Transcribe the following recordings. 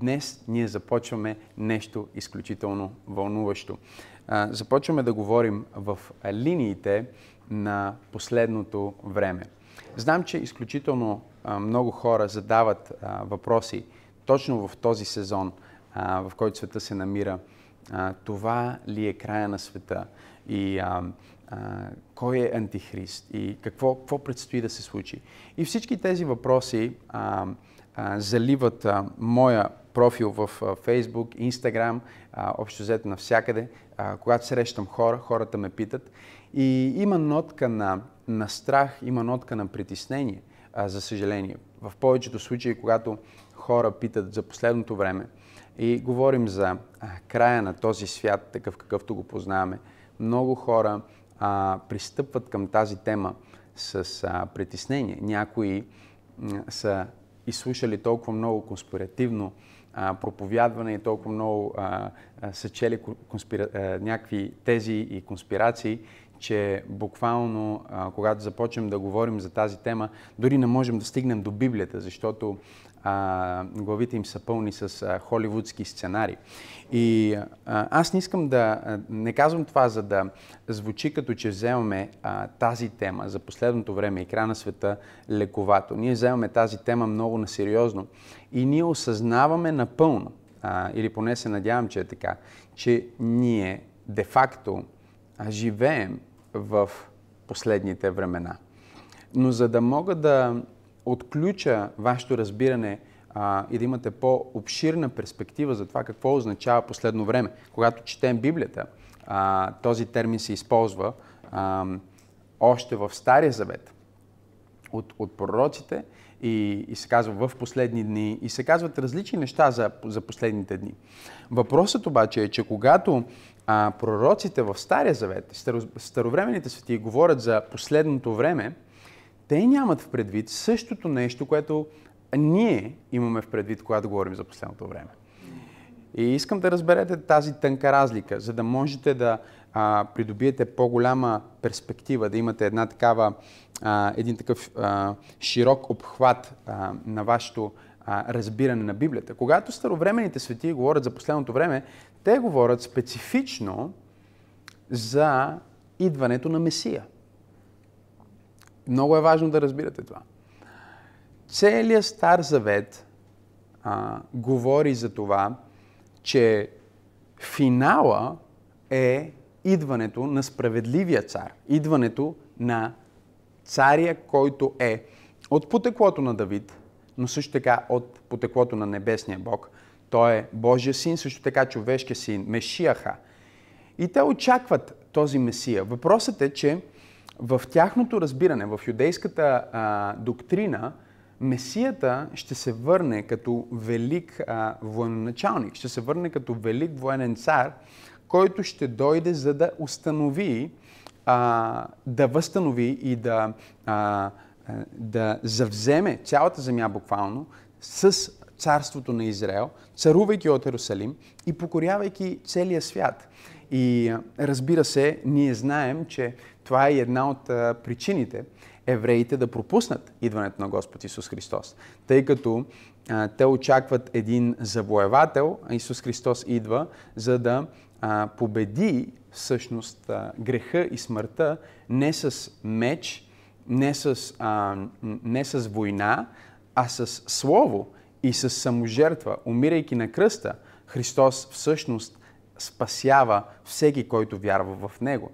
днес ние започваме нещо изключително вълнуващо. Започваме да говорим в линиите на последното време. Знам, че изключително много хора задават въпроси точно в този сезон, в който света се намира. Това ли е края на света? И кой е антихрист? И какво, какво предстои да се случи? И всички тези въпроси заливат моя профил в Instagram, а, общо взето навсякъде. Когато срещам хора, хората ме питат. И има нотка на, на страх, има нотка на притеснение, за съжаление. В повечето случаи, когато хора питат за последното време и говорим за края на този свят, такъв какъвто го познаваме, много хора а, пристъпват към тази тема с а, притеснение. Някои а, са изслушали толкова много конспиративно а, проповядване и толкова много а, а, са чели конспира... а, някакви тези и конспирации, че буквално, а, когато започнем да говорим за тази тема, дори не можем да стигнем до Библията, защото а, главите им са пълни с а, холивудски сценари. И а, аз не искам да, не казвам това, за да звучи като, че вземаме а, тази тема за последното време и края на света лековато. Ние вземаме тази тема много насериозно и ние осъзнаваме напълно, а, или поне се надявам, че е така, че ние де-факто живеем в последните времена. Но за да мога да отключа вашето разбиране а, и да имате по-обширна перспектива за това какво означава последно време. Когато четем Библията, а, този термин се използва а, още в Стария Завет от, от пророците и, и се казва в последни дни и се казват различни неща за, за последните дни. Въпросът обаче е, че когато а, пророците в Стария Завет, старо, старовременните свети говорят за последното време, те нямат в предвид същото нещо, което ние имаме в предвид, когато говорим за последното време. И искам да разберете тази тънка разлика, за да можете да а, придобиете по-голяма перспектива, да имате една такава, а, един такъв а, широк обхват а, на вашето а, разбиране на Библията. Когато старовременните свети говорят за последното време, те говорят специфично за идването на Месия. Много е важно да разбирате това. Целият Стар Завет а, говори за това, че финала е идването на справедливия цар. Идването на царя, който е от потеклото на Давид, но също така от потеклото на небесния Бог. Той е Божия син, също така човешкия син, Мешияха. И те очакват този Месия. Въпросът е, че в тяхното разбиране, в юдейската а, доктрина, Месията ще се върне като велик а, военачалник, ще се върне като велик военен цар, който ще дойде за да установи, а, да възстанови и да, а, да завземе цялата земя буквално с царството на Израел, царувайки от Иерусалим и покорявайки целия свят. И разбира се, ние знаем, че това е една от причините евреите да пропуснат идването на Господ Исус Христос, тъй като а, те очакват един завоевател, а Исус Христос идва, за да а, победи всъщност а, греха и смъртта не с меч, не с, а, не с война, а с слово и с саможертва. Умирайки на кръста, Христос всъщност спасява всеки, който вярва в Него.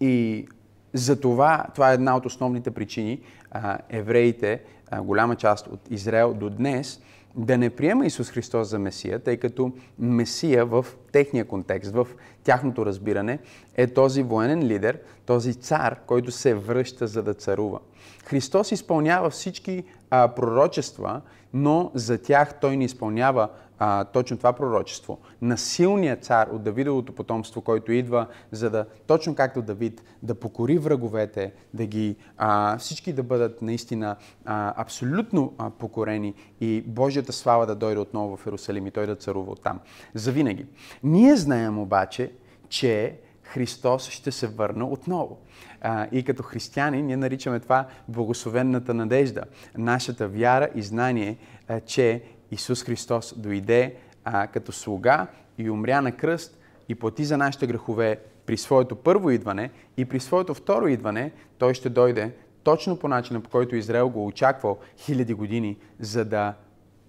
И за това, това е една от основните причини а, евреите, а, голяма част от Израел до днес, да не приема Исус Христос за Месия, тъй като Месия в техния контекст, в тяхното разбиране, е този военен лидер, този цар, който се връща за да царува. Христос изпълнява всички а, пророчества, но за тях той не изпълнява а, точно това пророчество. На силния цар от Давидовото потомство, който идва, за да, точно както Давид, да покори враговете, да ги, а, всички да бъдат наистина а, абсолютно а, покорени и Божията слава да дойде отново в Иерусалим и той да царува оттам. Завинаги. Ние знаем обаче, че Христос ще се върне отново. А, и като християни ние наричаме това благословенната надежда. Нашата вяра и знание, а, че Исус Христос дойде а, като слуга и умря на кръст и плати за нашите грехове при своето първо идване и при своето второ идване той ще дойде точно по начина, по който Израел го очаквал хиляди години, за да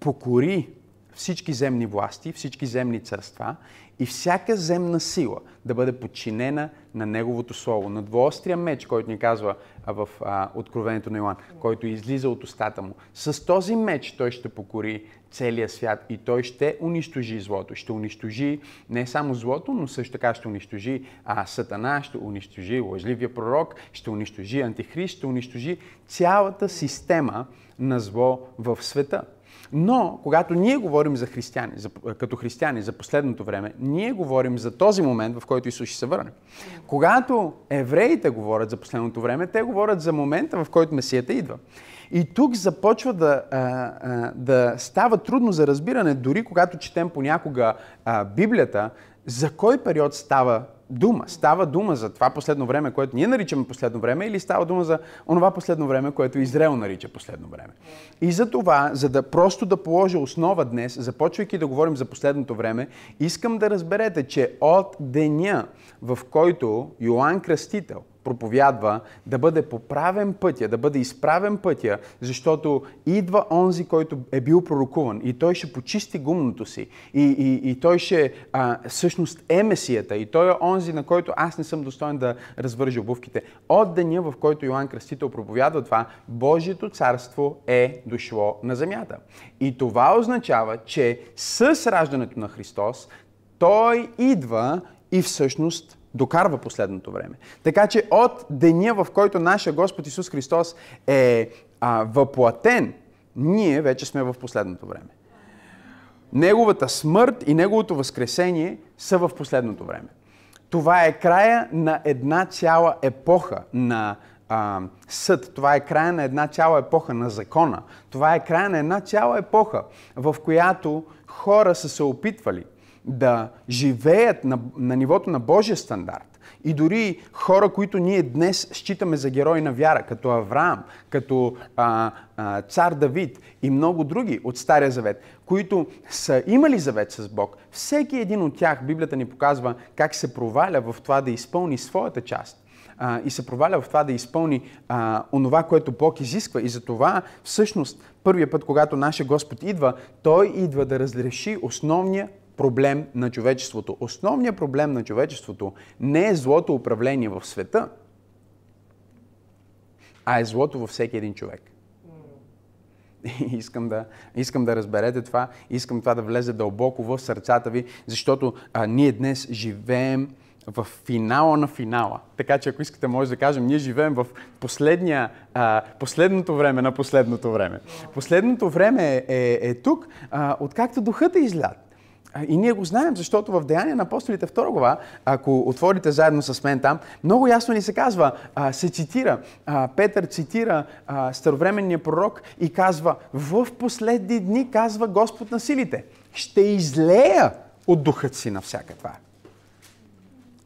покори всички земни власти, всички земни царства и всяка земна сила да бъде подчинена на Неговото Слово. На двоострия меч, който ни казва в а, Откровението на Йоан, който излиза от устата му. С този меч той ще покори целия свят и той ще унищожи злото. Ще унищожи не само злото, но също така ще унищожи а, Сатана, ще унищожи лъжливия пророк, ще унищожи Антихрист, ще унищожи цялата система на зло в света. Но, когато ние говорим за християни, за, като християни за последното време, ние говорим за този момент, в който Исус ще се върне. Когато евреите говорят за последното време, те говорят за момента, в който Месията идва. И тук започва да, а, а, да става трудно за разбиране, дори когато четем понякога а, Библията, за кой период става дума. Става дума за това последно време, което ние наричаме последно време, или става дума за онова последно време, което Израел нарича последно време. И за това, за да просто да положа основа днес, започвайки да говорим за последното време, искам да разберете, че от деня, в който Йоанн Кръстител проповядва, да бъде поправен пътя, да бъде изправен пътя, защото идва онзи, който е бил пророкуван и той ще почисти гумното си и, и, и той ще а, всъщност е месията и той е онзи, на който аз не съм достоен да развържа обувките. От деня, в който Йоанн Кръстител проповядва това, Божието царство е дошло на земята. И това означава, че с раждането на Христос, той идва и всъщност докарва последното време. Така че от деня, в който нашия Господ Исус Христос е а, въплатен, ние вече сме в последното време. Неговата смърт и Неговото възкресение са в последното време. Това е края на една цяла епоха на а, съд. Това е края на една цяла епоха на закона. Това е края на една цяла епоха, в която хора са се опитвали да живеят на, на нивото на Божия стандарт. И дори хора, които ние днес считаме за герои на вяра, като Авраам, като а, а, цар Давид и много други от Стария завет, които са имали завет с Бог, всеки един от тях, Библията ни показва как се проваля в това да изпълни своята част а, и се проваля в това да изпълни а, онова, което Бог изисква. И за това, всъщност, първия път, когато нашия Господ идва, Той идва да разреши основния проблем на човечеството. Основният проблем на човечеството не е злото управление в света, а е злото във всеки един човек. искам да, искам да разберете това, искам това да влезе дълбоко в сърцата ви, защото а, ние днес живеем в финала на финала. Така че ако искате, може да кажем, ние живеем в последния, а, последното време на последното време. Последното време е, е, е тук, а, откакто духът е излят. И ние го знаем, защото в Деяния на апостолите 2 глава, ако отворите заедно с мен там, много ясно ни се казва, а, се цитира, а, Петър цитира а, старовременния пророк и казва, в последни дни, казва Господ на силите, ще излея от духът си на всяка това.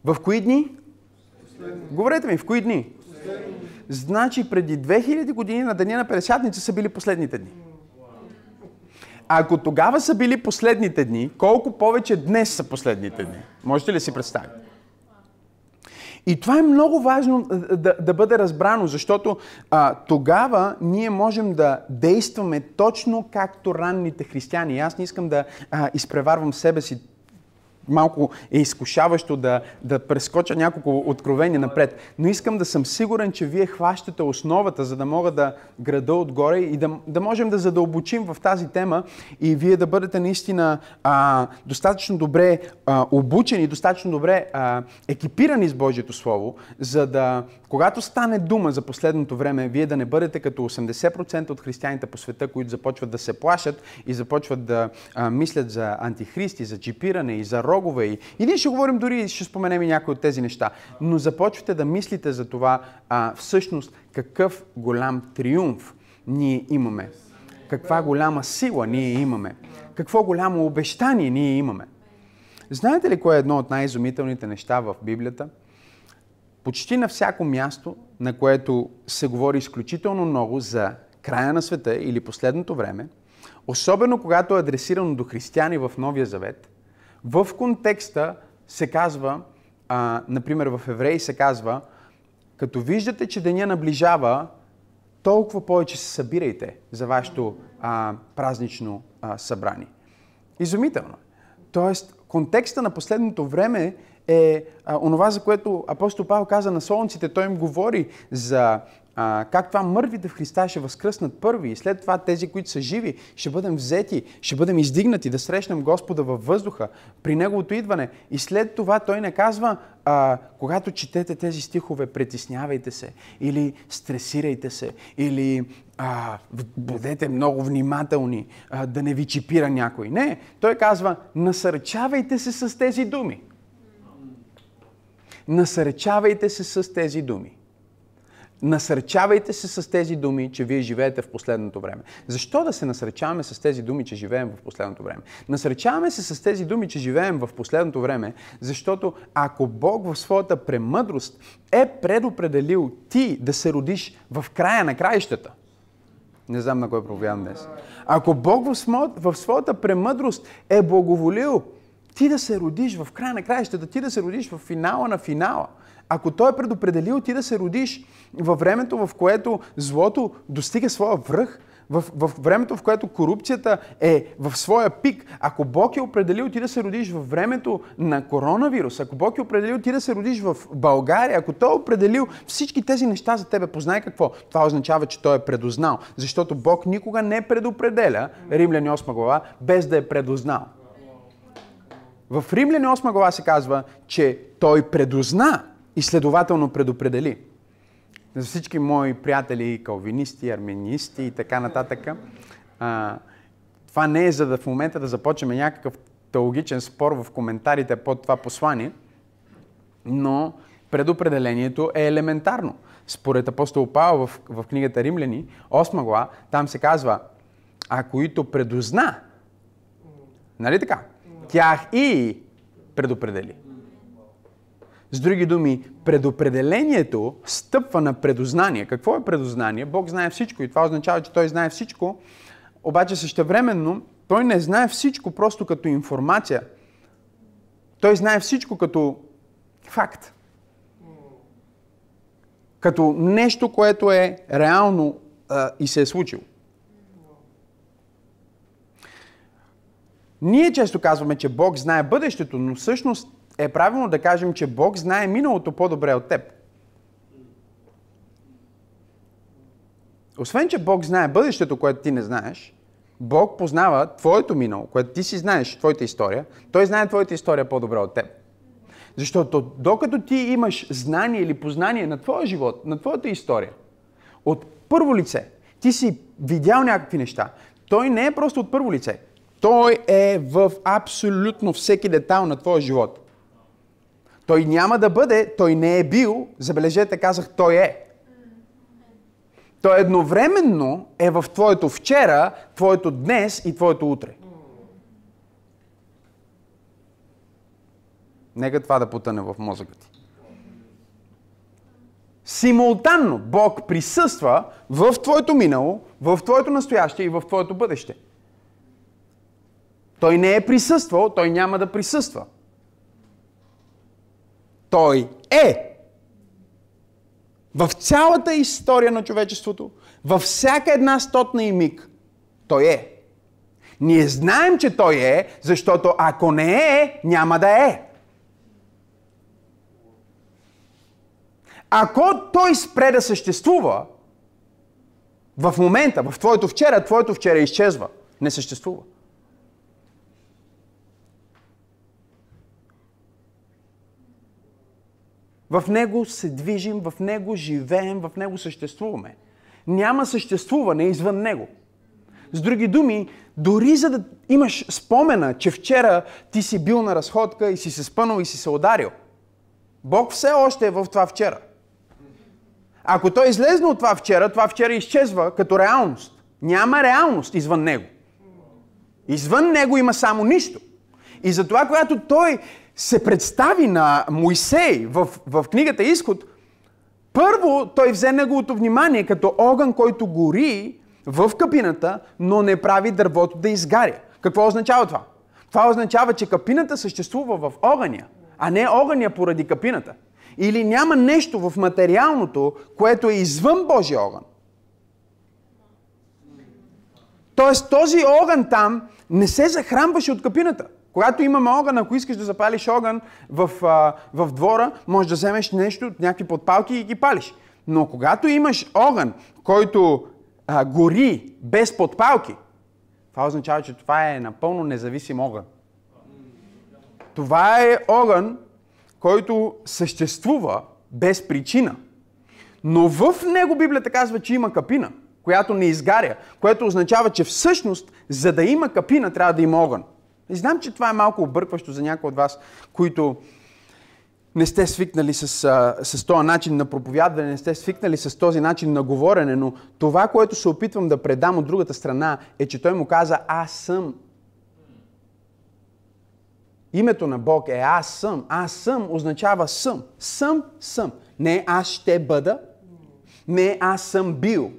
В кои дни? Последни. Говорете ми, в кои дни? Последни. Значи преди 2000 години на Деня на Петдесятница са били последните дни. Ако тогава са били последните дни, колко повече днес са последните дни? Можете ли си представите? И това е много важно да, да бъде разбрано, защото а, тогава ние можем да действаме точно както ранните християни. Аз не искам да а, изпреварвам себе си малко е изкушаващо да, да прескоча няколко откровения напред. Но искам да съм сигурен, че вие хващате основата, за да мога да града отгоре и да, да можем да задълбочим в тази тема и вие да бъдете наистина а, достатъчно добре а, обучени, достатъчно добре а, екипирани с Божието Слово, за да, когато стане дума за последното време, вие да не бъдете като 80% от християните по света, които започват да се плашат и започват да а, мислят за антихристи, за чипиране и за рогове. И, и ние ще говорим дори, ще споменем и някои от тези неща. Но започвате да мислите за това а, всъщност какъв голям триумф ние имаме. Каква голяма сила ние имаме. Какво голямо обещание ние имаме. Знаете ли кое е едно от най-изумителните неща в Библията? Почти на всяко място, на което се говори изключително много за края на света или последното време, особено когато е адресирано до християни в Новия Завет, в контекста се казва, а, например в Евреи се казва, като виждате, че деня наближава, толкова повече се събирайте за вашето а, празнично а, събрание. Изумително. Тоест, контекста на последното време е а, онова, за което апостол Павел каза на солнците. Той им говори за а, как това мъртвите в Христа ще възкръснат първи и след това тези, които са живи, ще бъдем взети, ще бъдем издигнати да срещнем Господа във въздуха при Неговото идване. И след това Той не казва, а, когато четете тези стихове, притеснявайте се или стресирайте се или а, бъдете много внимателни, а, да не ви чипира някой. Не, Той казва, насърчавайте се с тези думи. Насърчавайте се с тези думи. Насърчавайте се с тези думи, че вие живеете в последното време. Защо да се насърчаваме с тези думи, че живеем в последното време? Насърчаваме се с тези думи, че живеем в последното време, защото ако Бог в своята премъдрост е предопределил ти да се родиш в края на краищата, не знам на кой проповядам днес. Ако Бог в своята премъдрост е благоволил ти да се родиш в края на краищата, ти да се родиш в финала на финала, ако Той е предопределил ти да се родиш във времето, в което злото достига своя връх, в, в времето, в което корупцията е в своя пик, ако Бог е определил ти да се родиш в времето на коронавирус, ако Бог е определил ти да се родиш в България, ако Той е определил всички тези неща за тебе, познай какво. Това означава, че Той е предознал. Защото Бог никога не предопределя, Римляни 8 глава, без да е предознал. В Римляни 8 глава се казва, че Той предозна и следователно предопредели. За всички мои приятели, калвинисти, армянисти и така нататък, а, това не е за да в момента да започнем някакъв теологичен спор в коментарите под това послание, но предопределението е елементарно. Според апостол Павел в, в книгата Римляни, 8 глава, там се казва, а които предозна, нали така? Тях и предопредели. С други думи, предопределението стъпва на предознание. Какво е предознание? Бог знае всичко и това означава, че Той знае всичко, обаче същевременно Той не знае всичко просто като информация. Той знае всичко като факт. Като нещо, което е реално а, и се е случило. Ние често казваме, че Бог знае бъдещето, но всъщност е правилно да кажем, че Бог знае миналото по-добре от теб. Освен, че Бог знае бъдещето, което ти не знаеш, Бог познава твоето минало, което ти си знаеш, твоята история. Той знае твоята история по-добре от теб. Защото докато ти имаш знание или познание на твоя живот, на твоята история, от първо лице, ти си видял някакви неща, той не е просто от първо лице. Той е в абсолютно всеки детал на твоя живот. Той няма да бъде, той не е бил, забележете, казах, той е. Той едновременно е в твоето вчера, твоето днес и твоето утре. Нека това да потъне в мозъка ти. Симултанно Бог присъства в твоето минало, в твоето настояще и в твоето бъдеще. Той не е присъствал, той няма да присъства. Той е. В цялата история на човечеството, във всяка една стотна и миг, Той е. Ние знаем, че Той е, защото ако не е, няма да е. Ако Той спре да съществува, в момента, в твоето вчера, твоето вчера изчезва. Не съществува. В Него се движим, в Него живеем, в Него съществуваме. Няма съществуване извън Него. С други думи, дори за да имаш спомена, че вчера ти си бил на разходка и си се спънал и си се ударил, Бог все още е в това вчера. Ако той излезне от това вчера, това вчера изчезва като реалност. Няма реалност извън него. Извън него има само нищо. И затова, когато той се представи на Моисей в, в книгата Изход, първо той взе неговото внимание като огън, който гори, в капината, но не прави дървото да изгаря. Какво означава това? Това означава, че капината съществува в огъня, а не огъня поради капината. Или няма нещо в материалното, което е извън Божия огън. Тоест този огън там не се захранваше от капината. Когато имаме огън, ако искаш да запалиш огън в, а, в двора, можеш да вземеш нещо, някакви подпалки и ги палиш. Но когато имаш огън, който а, гори без подпалки, това означава, че това е напълно независим огън. Това е огън, който съществува без причина. Но в него Библията казва, че има капина, която не изгаря, което означава, че всъщност, за да има капина, трябва да има огън. И знам, че това е малко объркващо за някои от вас, които не сте свикнали с, с този начин на проповядване, не сте свикнали с този начин на говорене, но това, което се опитвам да предам от другата страна, е, че той му каза, аз съм. Името на Бог е аз съм. Аз съм означава съм. Съм, съм. Не аз ще бъда, не аз съм бил.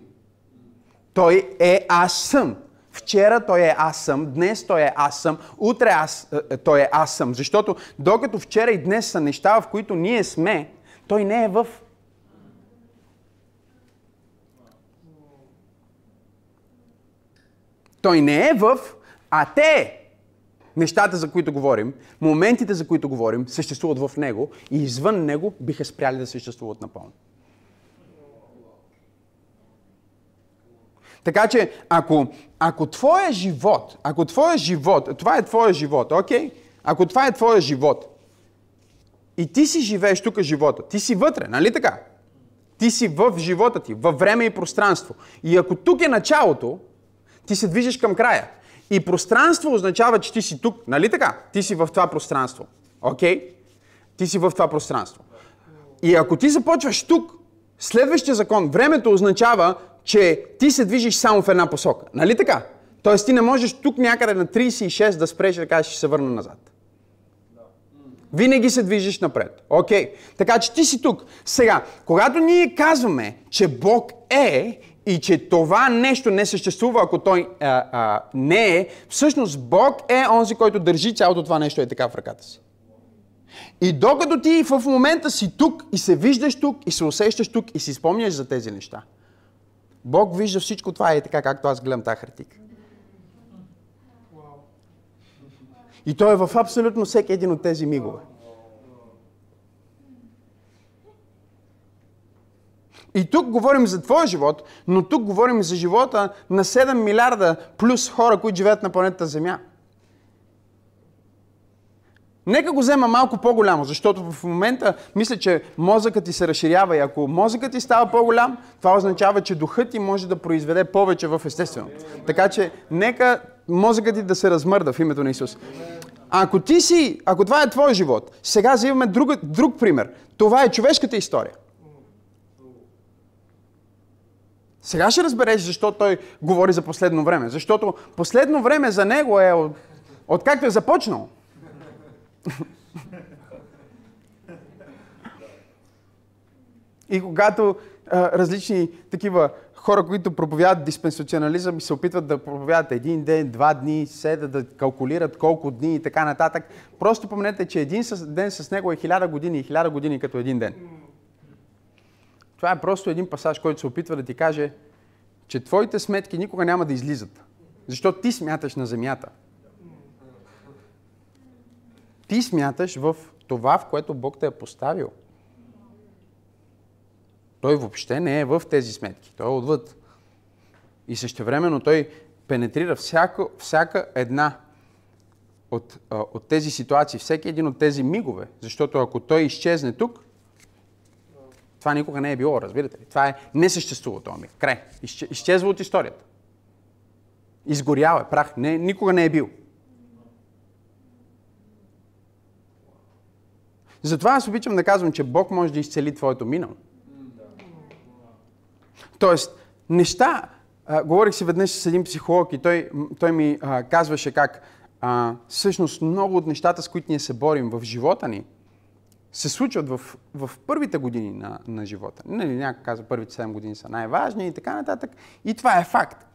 Той е аз съм. Вчера той е аз съм, днес той е аз съм, утре аз, е, е, той е аз съм. Защото докато вчера и днес са неща, в които ние сме, той не е в. Той не е в, а те, нещата, за които говорим, моментите, за които говорим, съществуват в него и извън него биха спряли да съществуват напълно. Така че, ако, ако твоя живот, ако твоя живот, това е твоя живот, окей? Okay? Ако това е твоя живот, и ти си живееш тук живота, ти си вътре, нали така? Ти си в живота ти, във време и пространство. И ако тук е началото, ти се движиш към края. И пространство означава, че ти си тук, нали така? Ти си в това пространство. Окей? Okay? Ти си в това пространство. И ако ти започваш тук, следващия закон, времето означава, че ти се движиш само в една посока. Нали така? Тоест ти не можеш тук някъде на 36 да спреш и да кажеш, ще се върна назад. Винаги се движиш напред. Окей. Okay. Така че ти си тук. Сега, когато ние казваме, че Бог е и че това нещо не съществува, ако той а, а, не е, всъщност Бог е онзи, който държи цялото това нещо е така в ръката си. И докато ти в момента си тук и се виждаш тук и се усещаш тук и си спомняш за тези неща, Бог вижда всичко това е така, както аз гледам тази хартика. И той е в абсолютно всеки един от тези мигове. И тук говорим за твоя живот, но тук говорим за живота на 7 милиарда плюс хора, които живеят на планетата Земя. Нека го взема малко по-голямо, защото в момента мисля, че мозъкът ти се разширява и ако мозъкът ти става по-голям, това означава, че духът ти може да произведе повече в естествено. Така че нека мозъкът ти да се размърда в името на Исус. Ако ти си, ако това е твой живот, сега взимаме друг, друг пример. Това е човешката история. Сега ще разбереш защо той говори за последно време. Защото последно време за него е от, откакто е започнал. И когато а, различни такива хора, които проповядат диспенсационализъм и се опитват да проповядат един ден, два дни, седа да калкулират колко дни и така нататък, просто помнете, че един ден с него е хиляда години и хиляда години като един ден. Това е просто един пасаж, който се опитва да ти каже, че твоите сметки никога няма да излизат. Защото ти смяташ на земята. Ти смяташ в това, в което Бог те е поставил. Той въобще не е в тези сметки. Той е отвъд. И същевременно той пенетрира всяка, всяка една от, от тези ситуации, всеки един от тези мигове. Защото ако той изчезне тук, това никога не е било, разбирате ли? Това е, не съществува този миг. Край. Изчезва от историята. Изгорял е прах. Не, никога не е бил. Затова аз обичам да казвам, че Бог може да изцели твоето минало. Тоест, неща, а, говорих си веднъж с един психолог и той, той ми а, казваше как а, всъщност много от нещата, с които ние се борим в живота ни, се случват в, в първите години на, на живота. Нали, някой казва, първите 7 години са най-важни и така нататък. И това е факт.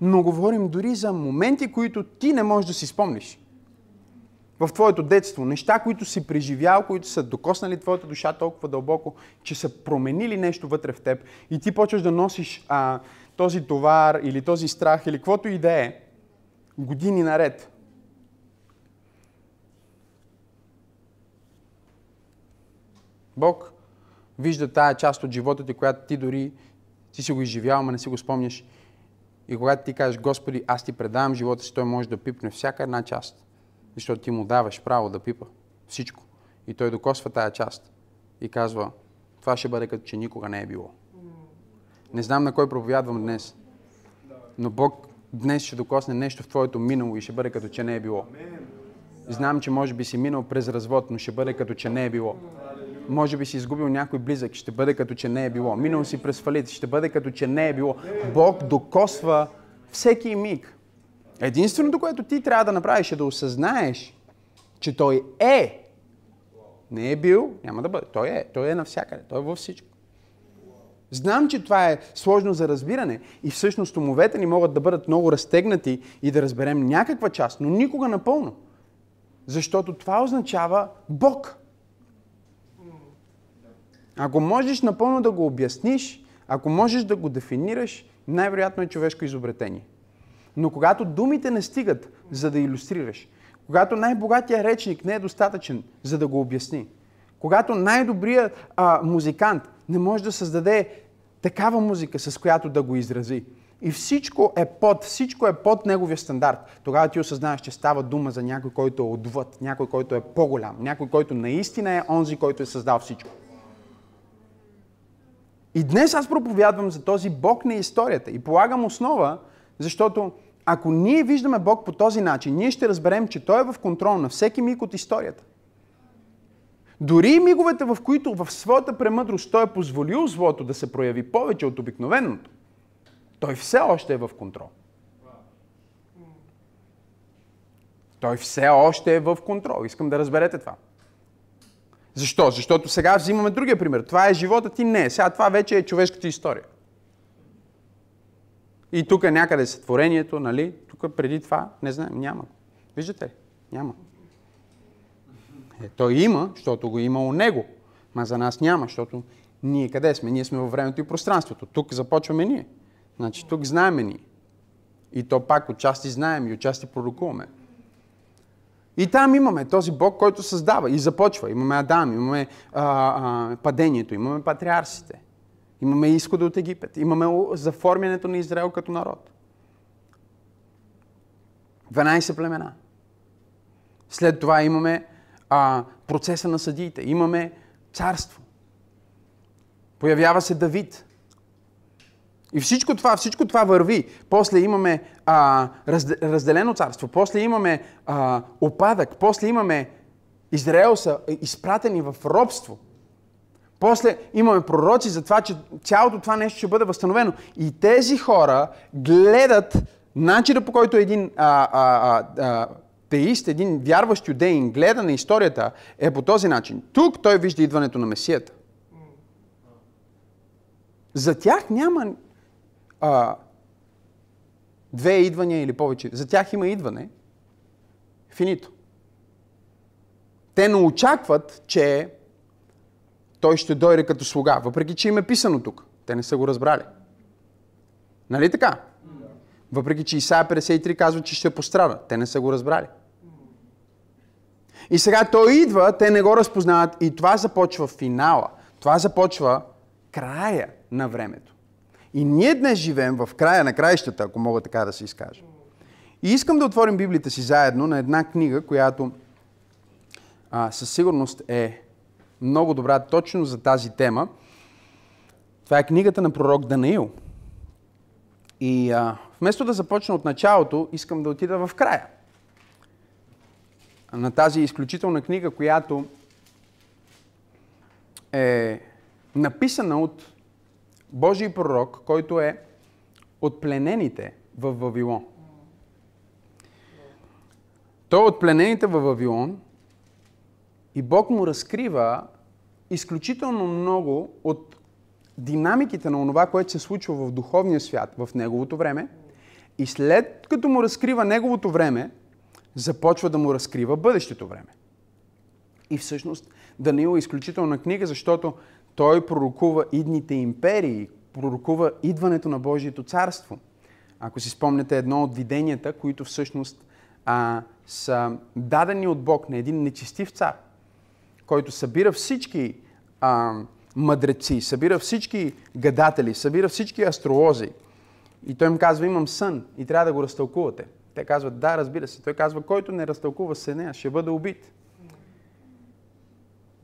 Но говорим дори за моменти, които ти не можеш да си спомниш. В твоето детство. Неща, които си преживял, които са докоснали твоята душа толкова дълбоко, че са променили нещо вътре в теб. И ти почваш да носиш а, този товар или този страх или каквото и да е години наред. Бог вижда тая част от живота ти, която ти дори ти си го изживял, ама не си го спомняш. И когато ти кажеш, Господи, аз ти предавам живота си, той може да пипне всяка една част. Защото ти му даваш право да пипа всичко. И той докосва тая част. И казва, това ще бъде като че никога не е било. Не знам на кой проповядвам днес. Но Бог днес ще докосне нещо в твоето минало и ще бъде като че не е било. Знам, че може би си минал през развод, но ще бъде като че не е било. Може би си изгубил някой близък, ще бъде като че не е било. Минал си през фалит, ще бъде като че не е било. Бог докосва всеки миг. Единственото, което ти трябва да направиш е да осъзнаеш, че Той е. Не е бил, няма да бъде. Той е. Той е навсякъде. Той е във всичко. Знам, че това е сложно за разбиране и всъщност умовете ни могат да бъдат много разтегнати и да разберем някаква част, но никога напълно. Защото това означава Бог. Ако можеш напълно да го обясниш, ако можеш да го дефинираш, най-вероятно е човешко изобретение. Но когато думите не стигат, за да иллюстрираш, когато най-богатия речник не е достатъчен, за да го обясни, когато най-добрият музикант не може да създаде такава музика, с която да го изрази, и всичко е под, всичко е под неговия стандарт. Тогава ти осъзнаваш, че става дума за някой, който е отвъд, някой, който е по-голям, някой, който наистина е онзи, който е създал всичко. И днес аз проповядвам за този Бог на историята и полагам основа, защото ако ние виждаме Бог по този начин, ние ще разберем, че Той е в контрол на всеки миг от историята. Дори и миговете, в които в своята премъдрост Той е позволил злото да се прояви повече от обикновеното, Той все още е в контрол. Той все още е в контрол. Искам да разберете това. Защо? Защото сега взимаме другия пример. Това е живота ти? Не. Сега това вече е човешката история. И тук е някъде сътворението, нали? Тук преди това, не знам, няма. Виждате ли? Няма. Е, той има, защото го има у него. Ма за нас няма, защото ние къде сме? Ние сме във времето и пространството. Тук започваме ние. Значи тук знаеме ние. И то пак отчасти знаем и отчасти пророкуваме. И там имаме този Бог, който създава и започва. Имаме Адам, имаме а, а, падението, имаме патриарсите, имаме изхода от Египет, имаме заформянето на Израел като народ. 12 племена. След това имаме а, процеса на съдиите, имаме царство. Появява се Давид. И всичко това, всичко това върви. После имаме а, разделено царство, после имаме а, опадък, после имаме Израел са изпратени в робство. После имаме пророци за това, че цялото това нещо ще бъде възстановено. И тези хора гледат начина по който един а, а, а, теист, един вярващ юдеин гледа на историята е по този начин. Тук той вижда идването на Месията. За тях няма а, две идвания или повече. За тях има идване. Финито. Те не очакват, че той ще дойде като слуга, въпреки че им е писано тук. Те не са го разбрали. Нали така? Въпреки че Исаия 53 казва, че ще пострада. Те не са го разбрали. И сега той идва, те не го разпознават и това започва финала. Това започва края на времето. И ние днес живеем в края на краищата, ако мога така да се изкажа. И искам да отворим Библията си заедно на една книга, която а, със сигурност е много добра точно за тази тема. Това е книгата на пророк Данаил. И а, вместо да започна от началото, искам да отида в края на тази изключителна книга, която е написана от Божий пророк, който е от пленените в Вавилон. Той е от пленените в Вавилон и Бог му разкрива изключително много от динамиките на това, което се случва в духовния свят в неговото време, И след като му разкрива неговото време, започва да му разкрива бъдещето време. И всъщност Даниил е изключителна книга, защото той пророкува идните империи, пророкува идването на Божието царство. Ако си спомняте едно от виденията, които всъщност а, са дадени от Бог на един нечестив цар, който събира всички а, мъдреци, събира всички гадатели, събира всички астролози. И той им казва, имам сън и трябва да го разтълкувате. Те казват, да, разбира се. Той казва, който не разтълкува съня, ще бъде убит.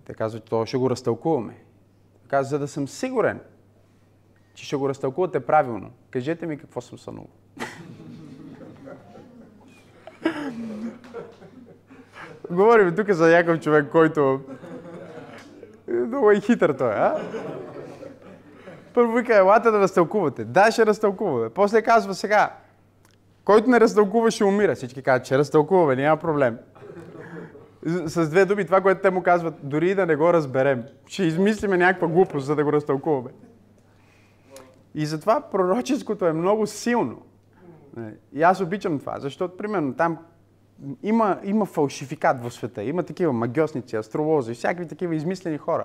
Те казват, то ще го разтълкуваме. Казва, за да съм сигурен, че ще го разтълкувате правилно. Кажете ми какво съм сънувал. Говорим тук за някакъв човек, който много е хитър той, а? Първо вика, елате да разтълкувате. Да, ще разтълкуваме. После казва сега, който не разтълкува, ще умира. Всички казват, че разтълкуваме, няма проблем. С две думи, това, което те му казват, дори да не го разберем, ще измислиме някаква глупост, за да го разтълкуваме. И затова пророческото е много силно. И аз обичам това, защото, примерно, там има, има фалшификат в света, има такива магиосници, астролози, всякакви такива измислени хора.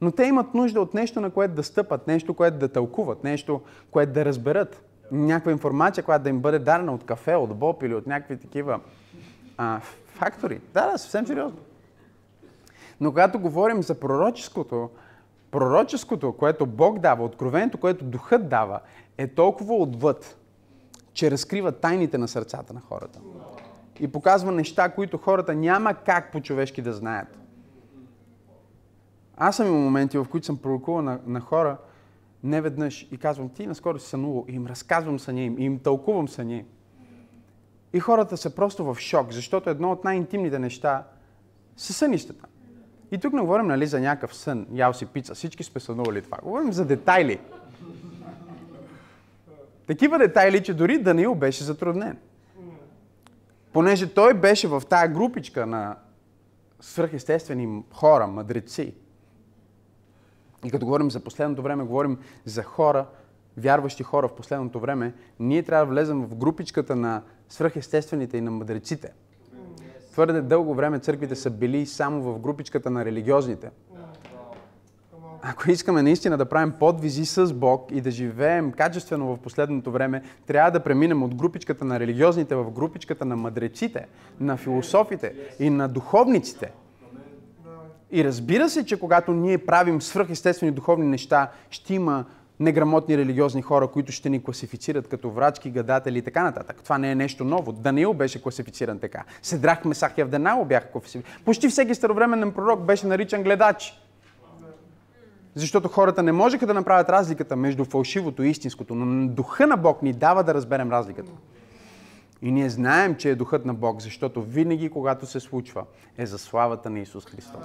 Но те имат нужда от нещо, на което да стъпат, нещо, което да тълкуват, нещо, което да разберат. Някаква информация, която да им бъде дадена от кафе, от боб или от някакви такива а, фактори. Да, да, съвсем сериозно. Но когато говорим за пророческото, пророческото, което Бог дава, откровението, което Духът дава, е толкова отвъд, че разкрива тайните на сърцата на хората. И показва неща, които хората няма как по-човешки да знаят. Аз съм имал моменти, в които съм пророкувал на, на хора не веднъж и казвам, ти наскоро си сънувал и им разказвам съня им, и им тълкувам съня им. И хората са просто в шок, защото едно от най-интимните неща са сънищата. И тук не говорим нали, за някакъв сън, ял си пица, всички сме сънували това. Говорим за детайли. Такива детайли, че дори Даниил беше затруднен. Понеже той беше в тая групичка на свръхестествени хора, мъдреци. И като говорим за последното време, говорим за хора, вярващи хора в последното време, ние трябва да влезем в групичката на свръхестествените и на мъдреците. Твърде дълго време църквите са били само в групичката на религиозните. Ако искаме наистина да правим подвизи с Бог и да живеем качествено в последното време, трябва да преминем от групичката на религиозните в групичката на мъдреците, на философите и на духовниците. И разбира се, че когато ние правим свръхестествени духовни неща, ще има неграмотни религиозни хора, които ще ни класифицират като врачки, гадатели и така нататък. Това не е нещо ново. Даниил беше класифициран така. Седрах Месах и Авденао бяха класифицирани. Почти всеки старовременен пророк беше наричан гледач. Защото хората не можеха да направят разликата между фалшивото и истинското, но духа на Бог ни дава да разберем разликата. И ние знаем, че е духът на Бог, защото винаги, когато се случва, е за славата на Исус Христос.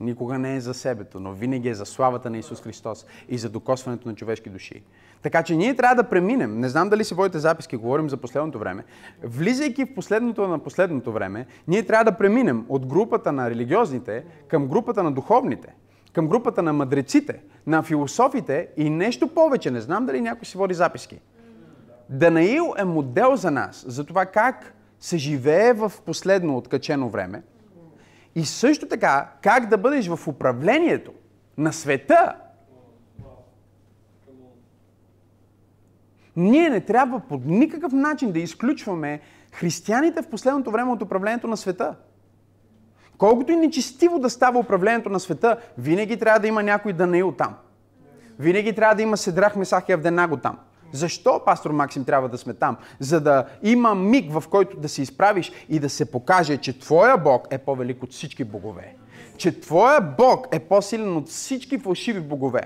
Никога не е за себето, но винаги е за славата на Исус Христос и за докосването на човешки души. Така че ние трябва да преминем, не знам дали си водите записки, говорим за последното време, влизайки в последното на последното време, ние трябва да преминем от групата на религиозните към групата на духовните, към групата на мъдреците, на философите и нещо повече. Не знам дали някой си води записки. Данаил е модел за нас, за това как се живее в последно откачено време и също така как да бъдеш в управлението на света. Ние не трябва по никакъв начин да изключваме християните в последното време от управлението на света. Колкото и нечестиво да става управлението на света, винаги трябва да има някой Данаил там. Винаги трябва да има Седрах, Месах и Авденаго там. Защо, пастор Максим, трябва да сме там? За да има миг, в който да се изправиш и да се покаже, че Твоя Бог е по-велик от всички богове. Че Твоя Бог е по-силен от всички фалшиви богове.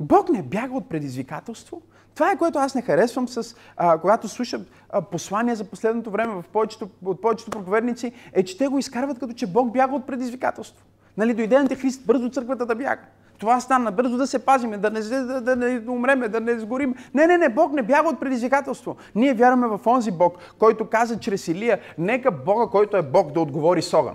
Бог не бяга от предизвикателство. Това е което аз не харесвам с, а, когато слушам послания за последното време в повечето, от повечето проповедници, е, че те го изкарват като че Бог бяга от предизвикателство. Нали, дойде антихрист, бързо църквата да бяга. Това стана, бързо да се пазиме, да не, да, да не умреме, да не сгорим. Не, не, не, Бог не бяга от предизвикателство. Ние вярваме в онзи Бог, който каза чрез Илия, нека Бога, който е Бог, да отговори с огън.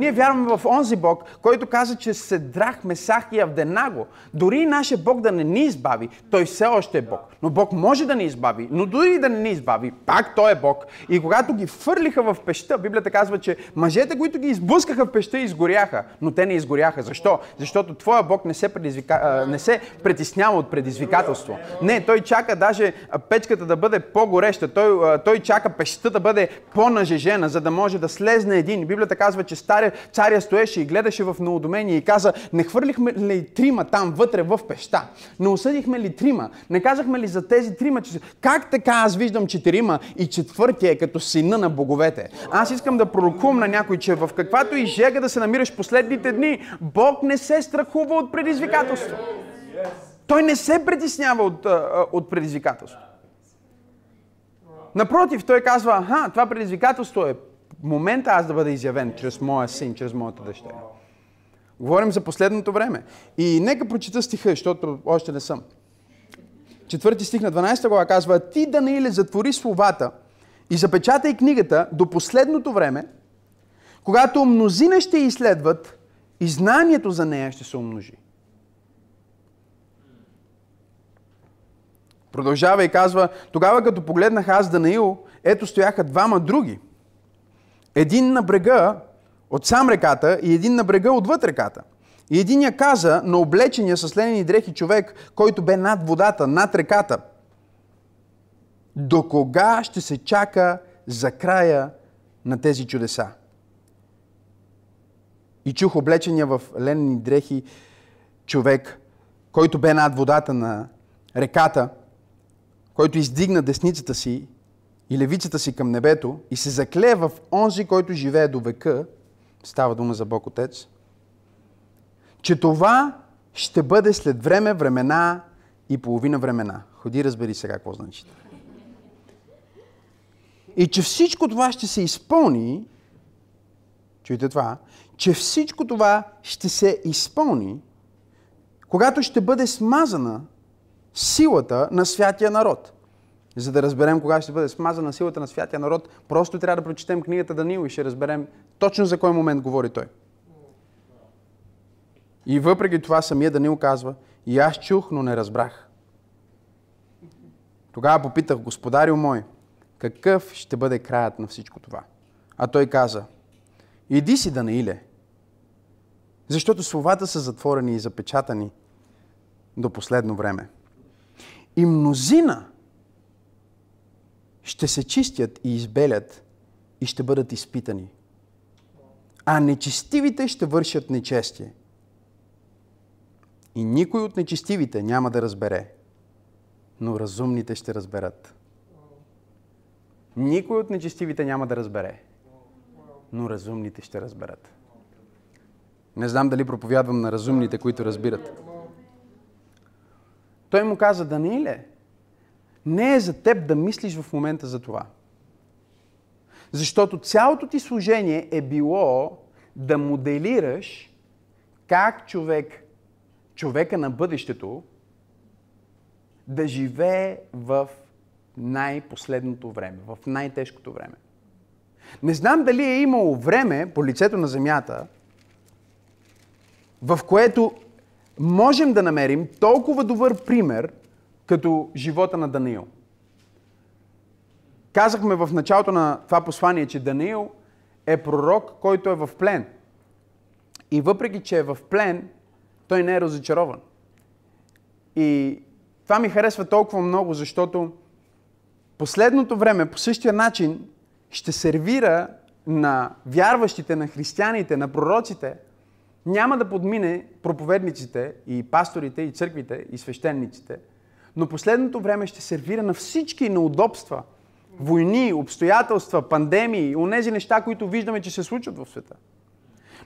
Ние вярваме в онзи Бог, който каза, че Седрах, Месах и Авденаго, дори и нашия Бог да не ни избави, той все още е Бог. Но Бог може да ни избави, но дори да не ни избави, пак Той е Бог. И когато ги фърлиха в пеща, Библията казва, че мъжете, които ги избускаха в пеща, изгоряха. Но те не изгоряха. Защо? Защото Твоя Бог не се, предизвика... не се притеснява от предизвикателство. Не, Той чака даже печката да бъде по-гореща. Той, той чака пещата да бъде по-нажежена, за да може да слезне един. Библията казва, че стария, царя стоеше и гледаше в неудомение и каза, не хвърлихме ли трима там вътре в пеща? Не осъдихме ли трима? Не казахме ли за тези трима, че как така аз виждам четирима и четвъртия е като сина на боговете? Аз искам да пророкувам на някой, че в каквато и жега да се намираш последните дни, Бог не се страхува от предизвикателство. Той не се притеснява от, от предизвикателство. Напротив, той казва, аха, това предизвикателство е момента аз да бъда изявен чрез моя син, чрез моята дъщеря. Говорим за последното време. И нека прочита стиха, защото още не съм. Четвърти стих на 12 глава казва, ти, Данииле, затвори словата и запечатай книгата до последното време, когато мнозина ще изследват и знанието за нея ще се умножи. Продължава и казва, тогава като погледнах аз Данаил, ето стояха двама други. Един на брега от сам реката и един на брега отвъд реката. И един я каза на облечения с ленени дрехи човек, който бе над водата, над реката. До кога ще се чака за края на тези чудеса? И чух облечения в ленени дрехи човек, който бе над водата на реката – който издигна десницата си и левицата си към небето и се закле в онзи, който живее до века, става дума за Бог Отец, че това ще бъде след време, времена и половина времена. Ходи, разбери сега какво значи. И че всичко това ще се изпълни, чуйте това, че всичко това ще се изпълни, когато ще бъде смазана силата на святия народ. За да разберем кога ще бъде смазана силата на святия народ, просто трябва да прочетем книгата Даниил и ще разберем точно за кой момент говори той. И въпреки това самия Даниил казва, и аз чух, но не разбрах. Тогава попитах, господарю мой, какъв ще бъде краят на всичко това? А той каза, иди си, Данаиле, защото словата са затворени и запечатани до последно време. И мнозина ще се чистят и избелят и ще бъдат изпитани. А нечестивите ще вършат нечестие. И никой от нечестивите няма да разбере, но разумните ще разберат. Никой от нечестивите няма да разбере, но разумните ще разберат. Не знам дали проповядвам на разумните, които разбират. Той му каза, Данииле, не е за теб да мислиш в момента за това. Защото цялото ти служение е било да моделираш как човек, човека на бъдещето, да живее в най-последното време, в най-тежкото време. Не знам дали е имало време по лицето на земята, в което можем да намерим толкова добър пример, като живота на Даниил. Казахме в началото на това послание, че Даниил е пророк, който е в плен. И въпреки, че е в плен, той не е разочарован. И това ми харесва толкова много, защото последното време по същия начин ще сервира на вярващите, на християните, на пророците – няма да подмине проповедниците и пасторите и църквите и свещениците, но последното време ще сервира на всички неудобства, войни, обстоятелства, пандемии, онези неща, които виждаме, че се случват в света.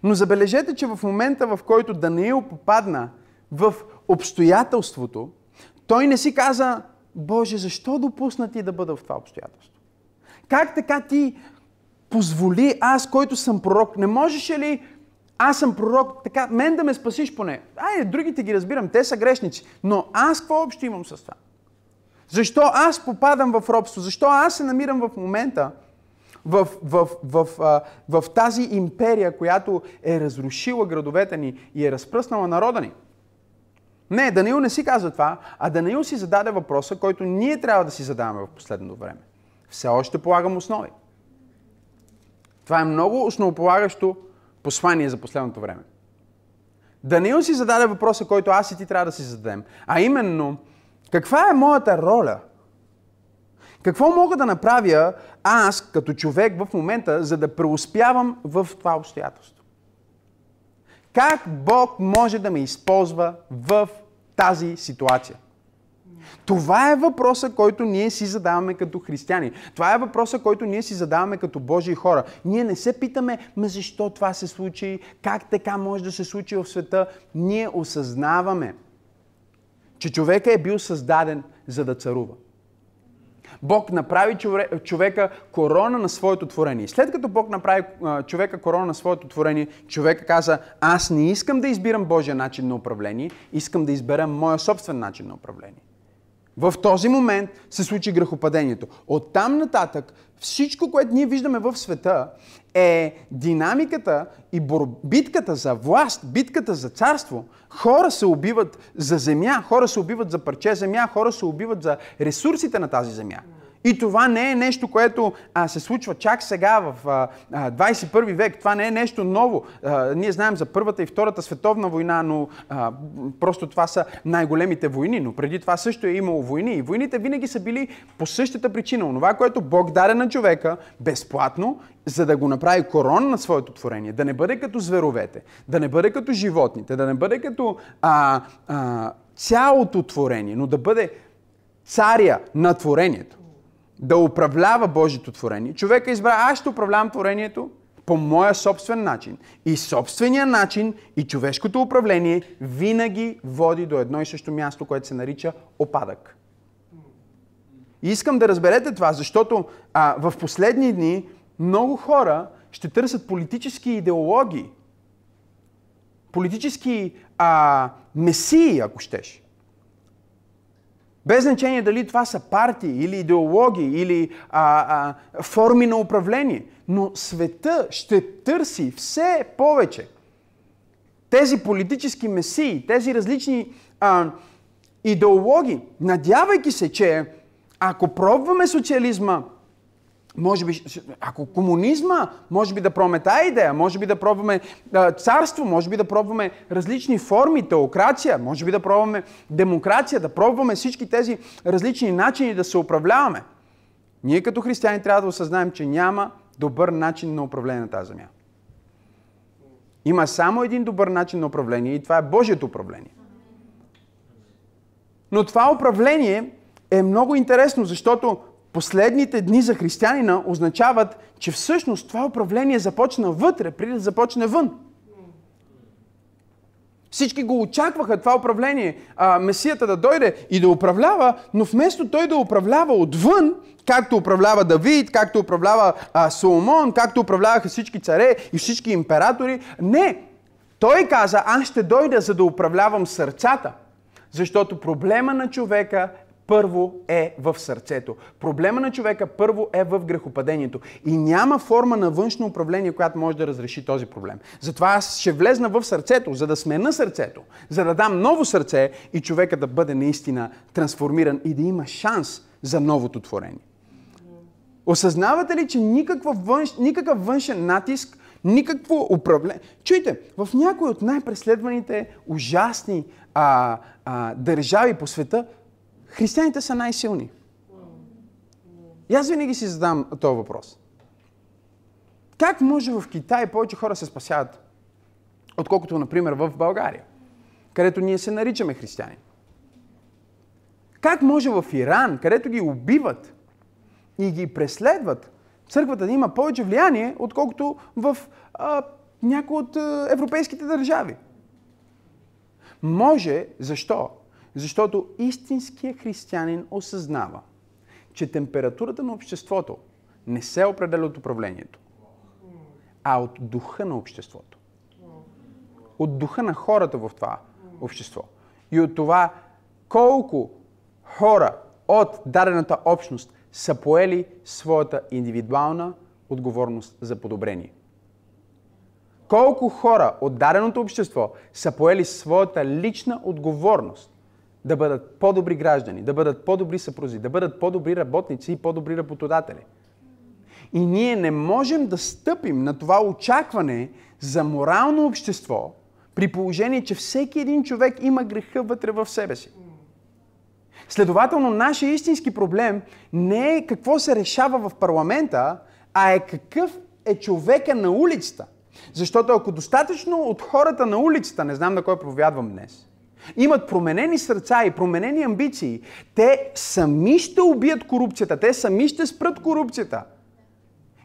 Но забележете, че в момента, в който Даниил попадна в обстоятелството, той не си каза, Боже, защо допусна ти да бъда в това обстоятелство? Как така ти позволи аз, който съм пророк, не можеше ли аз съм пророк, така, мен да ме спасиш поне. Ай, другите ги разбирам, те са грешници. Но аз какво общо имам с това? Защо аз попадам в робство? Защо аз се намирам в момента, в, в, в, в, в тази империя, която е разрушила градовете ни и е разпръснала народа ни. Не, Даниил не си казва това, а Даниил си зададе въпроса, който ние трябва да си задаваме в последното време. Все още полагам основи. Това е много основополагащо послание за последното време. Даниил си зададе въпроса, който аз и ти трябва да си зададем. А именно, каква е моята роля? Какво мога да направя аз като човек в момента, за да преуспявам в това обстоятелство? Как Бог може да ме използва в тази ситуация? Това е въпроса, който ние си задаваме като християни. Това е въпроса, който ние си задаваме като Божии хора. Ние не се питаме, ма защо това се случи, как така може да се случи в света. Ние осъзнаваме, че човека е бил създаден за да царува. Бог направи човека корона на своето творение. След като Бог направи човека корона на своето творение, човека каза, аз не искам да избирам Божия начин на управление, искам да избера моя собствен начин на управление. В този момент се случи грехопадението. От там нататък всичко, което ние виждаме в света е динамиката и битката за власт, битката за царство. Хора се убиват за земя, хора се убиват за парче земя, хора се убиват за ресурсите на тази земя. И това не е нещо, което а, се случва чак сега в а, а, 21 век. Това не е нещо ново. А, ние знаем за Първата и Втората световна война, но а, просто това са най-големите войни. Но преди това също е имало войни. И войните винаги са били по същата причина. Онова, което Бог даде на човека безплатно, за да го направи корон на своето творение. Да не бъде като зверовете, да не бъде като животните, да не бъде като а, а, цялото творение, но да бъде царя на творението да управлява Божието творение. Човека избра, аз ще управлявам творението по моя собствен начин. И собствения начин и човешкото управление винаги води до едно и също място, което се нарича опадък. И искам да разберете това, защото а, в последни дни много хора ще търсят политически идеологии, политически а, месии, ако щеш. Без значение дали това са партии или идеологии или а, а, форми на управление. Но света ще търси все повече тези политически месии, тези различни а, идеологии, надявайки се, че ако пробваме социализма може би, ако комунизма, може би да пробваме тази идея, може би да пробваме а, царство, може би да пробваме различни форми, теокрация, може би да пробваме демокрация, да пробваме всички тези различни начини да се управляваме. Ние като християни трябва да осъзнаем, че няма добър начин на управление на тази земя. Има само един добър начин на управление и това е Божието управление. Но това управление е много интересно, защото последните дни за християнина означават, че всъщност това управление започна вътре, преди да започне вън. Всички го очакваха това управление, а, Месията да дойде и да управлява, но вместо той да управлява отвън, както управлява Давид, както управлява а, Соломон, както управляваха всички царе и всички императори, не. Той каза, аз ще дойда за да управлявам сърцата. Защото проблема на човека първо е в сърцето. Проблема на човека първо е в грехопадението. И няма форма на външно управление, която може да разреши този проблем. Затова аз ще влезна в сърцето, за да смена сърцето, за да дам ново сърце и човека да бъде наистина трансформиран и да има шанс за новото творение. Осъзнавате ли, че външ, никакъв външен натиск, никакво управление... Чуйте, в някои от най-преследваните ужасни а, а, държави по света християните са най-силни. И аз винаги си задам този въпрос. Как може в Китай повече хора се спасяват, отколкото, например, в България, където ние се наричаме християни? Как може в Иран, където ги убиват и ги преследват, църквата да има повече влияние, отколкото в някои от а, европейските държави? Може, защо? Защото истинският християнин осъзнава, че температурата на обществото не се определя от управлението, а от духа на обществото. От духа на хората в това общество. И от това колко хора от дадената общност са поели своята индивидуална отговорност за подобрение. Колко хора от даденото общество са поели своята лична отговорност да бъдат по-добри граждани, да бъдат по-добри съпрузи, да бъдат по-добри работници и по-добри работодатели. И ние не можем да стъпим на това очакване за морално общество, при положение, че всеки един човек има греха вътре в себе си. Следователно, нашия истински проблем не е какво се решава в парламента, а е какъв е човека на улицата. Защото ако достатъчно от хората на улицата, не знам на кой проповядвам днес, имат променени сърца и променени амбиции, те сами ще убият корупцията, те сами ще спрат корупцията.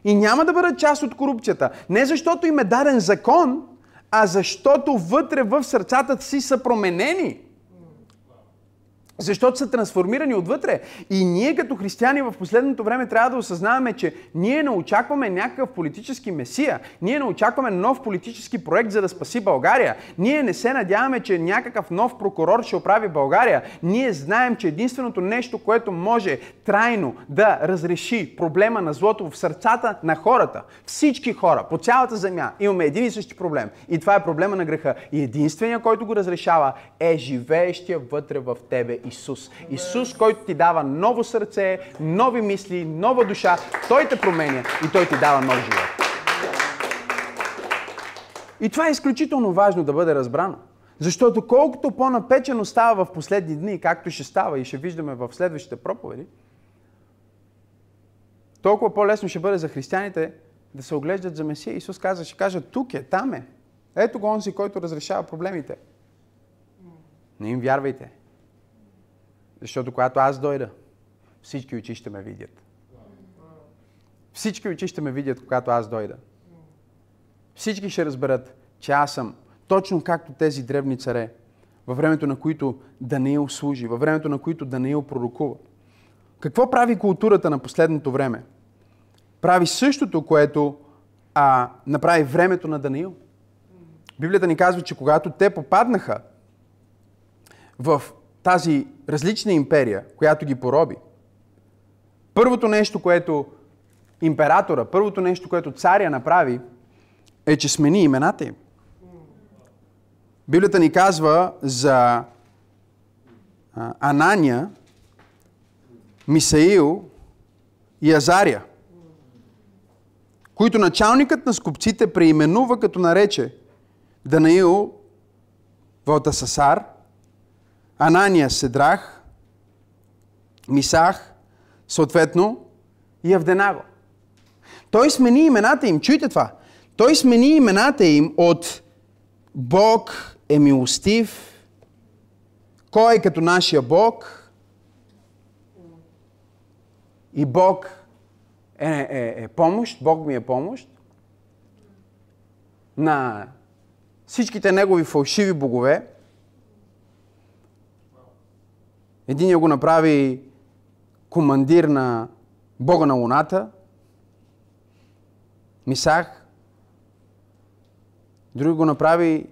И няма да бъдат част от корупцията. Не защото им е даден закон, а защото вътре в сърцата си са променени. Защото са трансформирани отвътре. И ние като християни в последното време трябва да осъзнаваме, че ние не очакваме някакъв политически месия. Ние не очакваме нов политически проект, за да спаси България. Ние не се надяваме, че някакъв нов прокурор ще оправи България. Ние знаем, че единственото нещо, което може трайно да разреши проблема на злото в сърцата на хората, всички хора по цялата земя, имаме един и същи проблем. И това е проблема на греха. И единственият, който го разрешава, е живеещия вътре в тебе Исус. Исус, който ти дава ново сърце, нови мисли, нова душа, Той те променя и Той ти дава нов живот. И това е изключително важно да бъде разбрано. Защото колкото по-напечено става в последни дни, както ще става и ще виждаме в следващите проповеди, толкова по-лесно ще бъде за християните да се оглеждат за Месия. Исус каза, ще кажа, тук е, там е. Ето го онзи, който разрешава проблемите. Не им вярвайте. Защото когато аз дойда, всички очи ще ме видят. Всички очи ще ме видят, когато аз дойда. Всички ще разберат, че аз съм точно както тези древни царе, във времето на които Даниил служи, във времето на които Даниил пророкува. Какво прави културата на последното време? Прави същото, което а, направи времето на Даниил. Библията ни казва, че когато те попаднаха в тази различна империя, която ги пороби, първото нещо, което императора, първото нещо, което царя направи, е, че смени имената им. Библията ни казва за Анания, Мисаил и Азария, които началникът на скупците преименува като нарече Данаил Валтасасар, Анания Седрах, Мисах, съответно и Авденаго. Той смени имената им. Чуйте това. Той смени имената им от Бог е милостив, кой е като нашия Бог и Бог е, е, е помощ, Бог ми е помощ, на всичките негови фалшиви богове, Един го направи командир на Бога на Луната, Мисах. Други го направи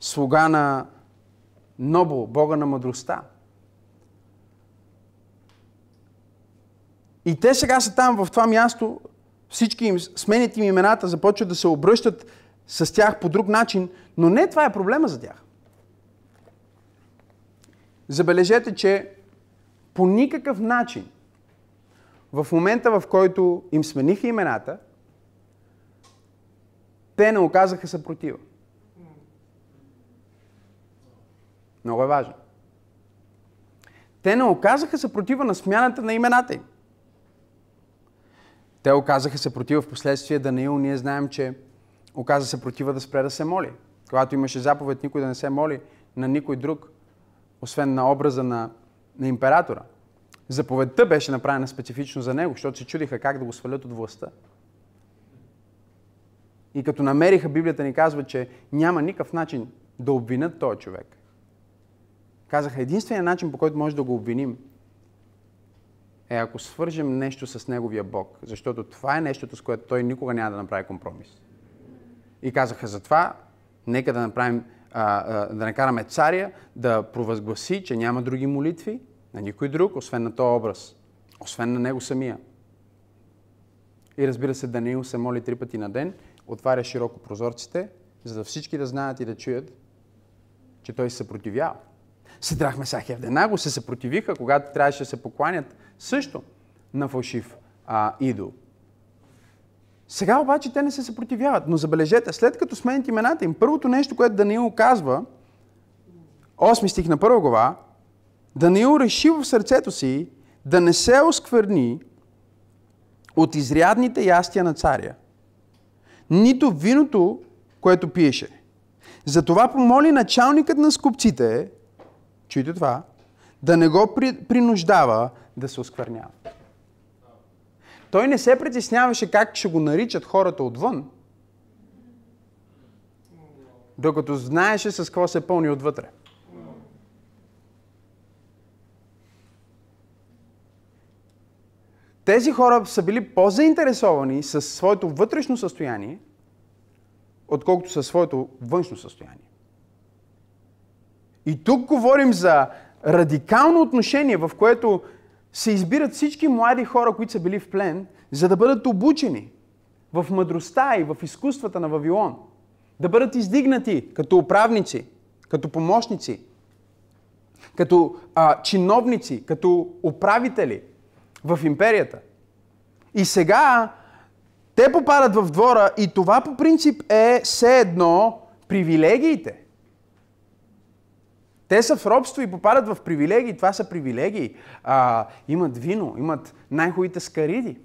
слуга на Нобо, Бога на мъдростта. И те сега са там в това място, всички им сменят им имената, започват да се обръщат с тях по друг начин, но не това е проблема за тях. Забележете, че по никакъв начин в момента, в който им смениха имената, те не оказаха съпротива. Много е важно. Те не оказаха съпротива на смяната на имената им. Те оказаха съпротива в последствие Даниил. Ние знаем, че оказа съпротива да спре да се моли. Когато имаше заповед никой да не се моли на никой друг, освен на образа на, на императора. Заповедта беше направена специфично за него, защото се чудиха как да го свалят от властта. И като намериха, Библията ни казва, че няма никакъв начин да обвинят този човек. Казаха, единственият начин, по който може да го обвиним, е ако свържем нещо с неговия Бог. Защото това е нещото, с което той никога няма да направи компромис. И казаха, затова нека да направим да накараме царя да провъзгласи, че няма други молитви на никой друг, освен на този образ, освен на него самия. И разбира се, Даниил се моли три пъти на ден, отваря широко прозорците, за да всички да знаят и да чуят, че той се съпротивява. Седрах Месах и Евденаго се съпротивиха, когато трябваше да се покланят също на фалшив а, идол. Сега обаче те не се съпротивяват. Но забележете, след като сменят имената им, първото нещо, което Даниил казва, 8 стих на първа глава, Даниил реши в сърцето си да не се оскверни от изрядните ястия на царя, нито виното, което пиеше. Затова помоли началникът на скупците, чуйте това, да не го принуждава да се осквернява. Той не се притесняваше как ще го наричат хората отвън, докато знаеше с какво се пълни отвътре. Тези хора са били по-заинтересовани с своето вътрешно състояние, отколкото със своето външно състояние. И тук говорим за радикално отношение, в което се избират всички млади хора, които са били в плен, за да бъдат обучени в мъдростта и в изкуствата на Вавилон. Да бъдат издигнати като управници, като помощници, като а, чиновници, като управители в империята. И сега те попадат в двора и това по принцип е все едно привилегиите. Те са в робство и попадат в привилегии. Това са привилегии. А, имат вино, имат най-хубавите скариди.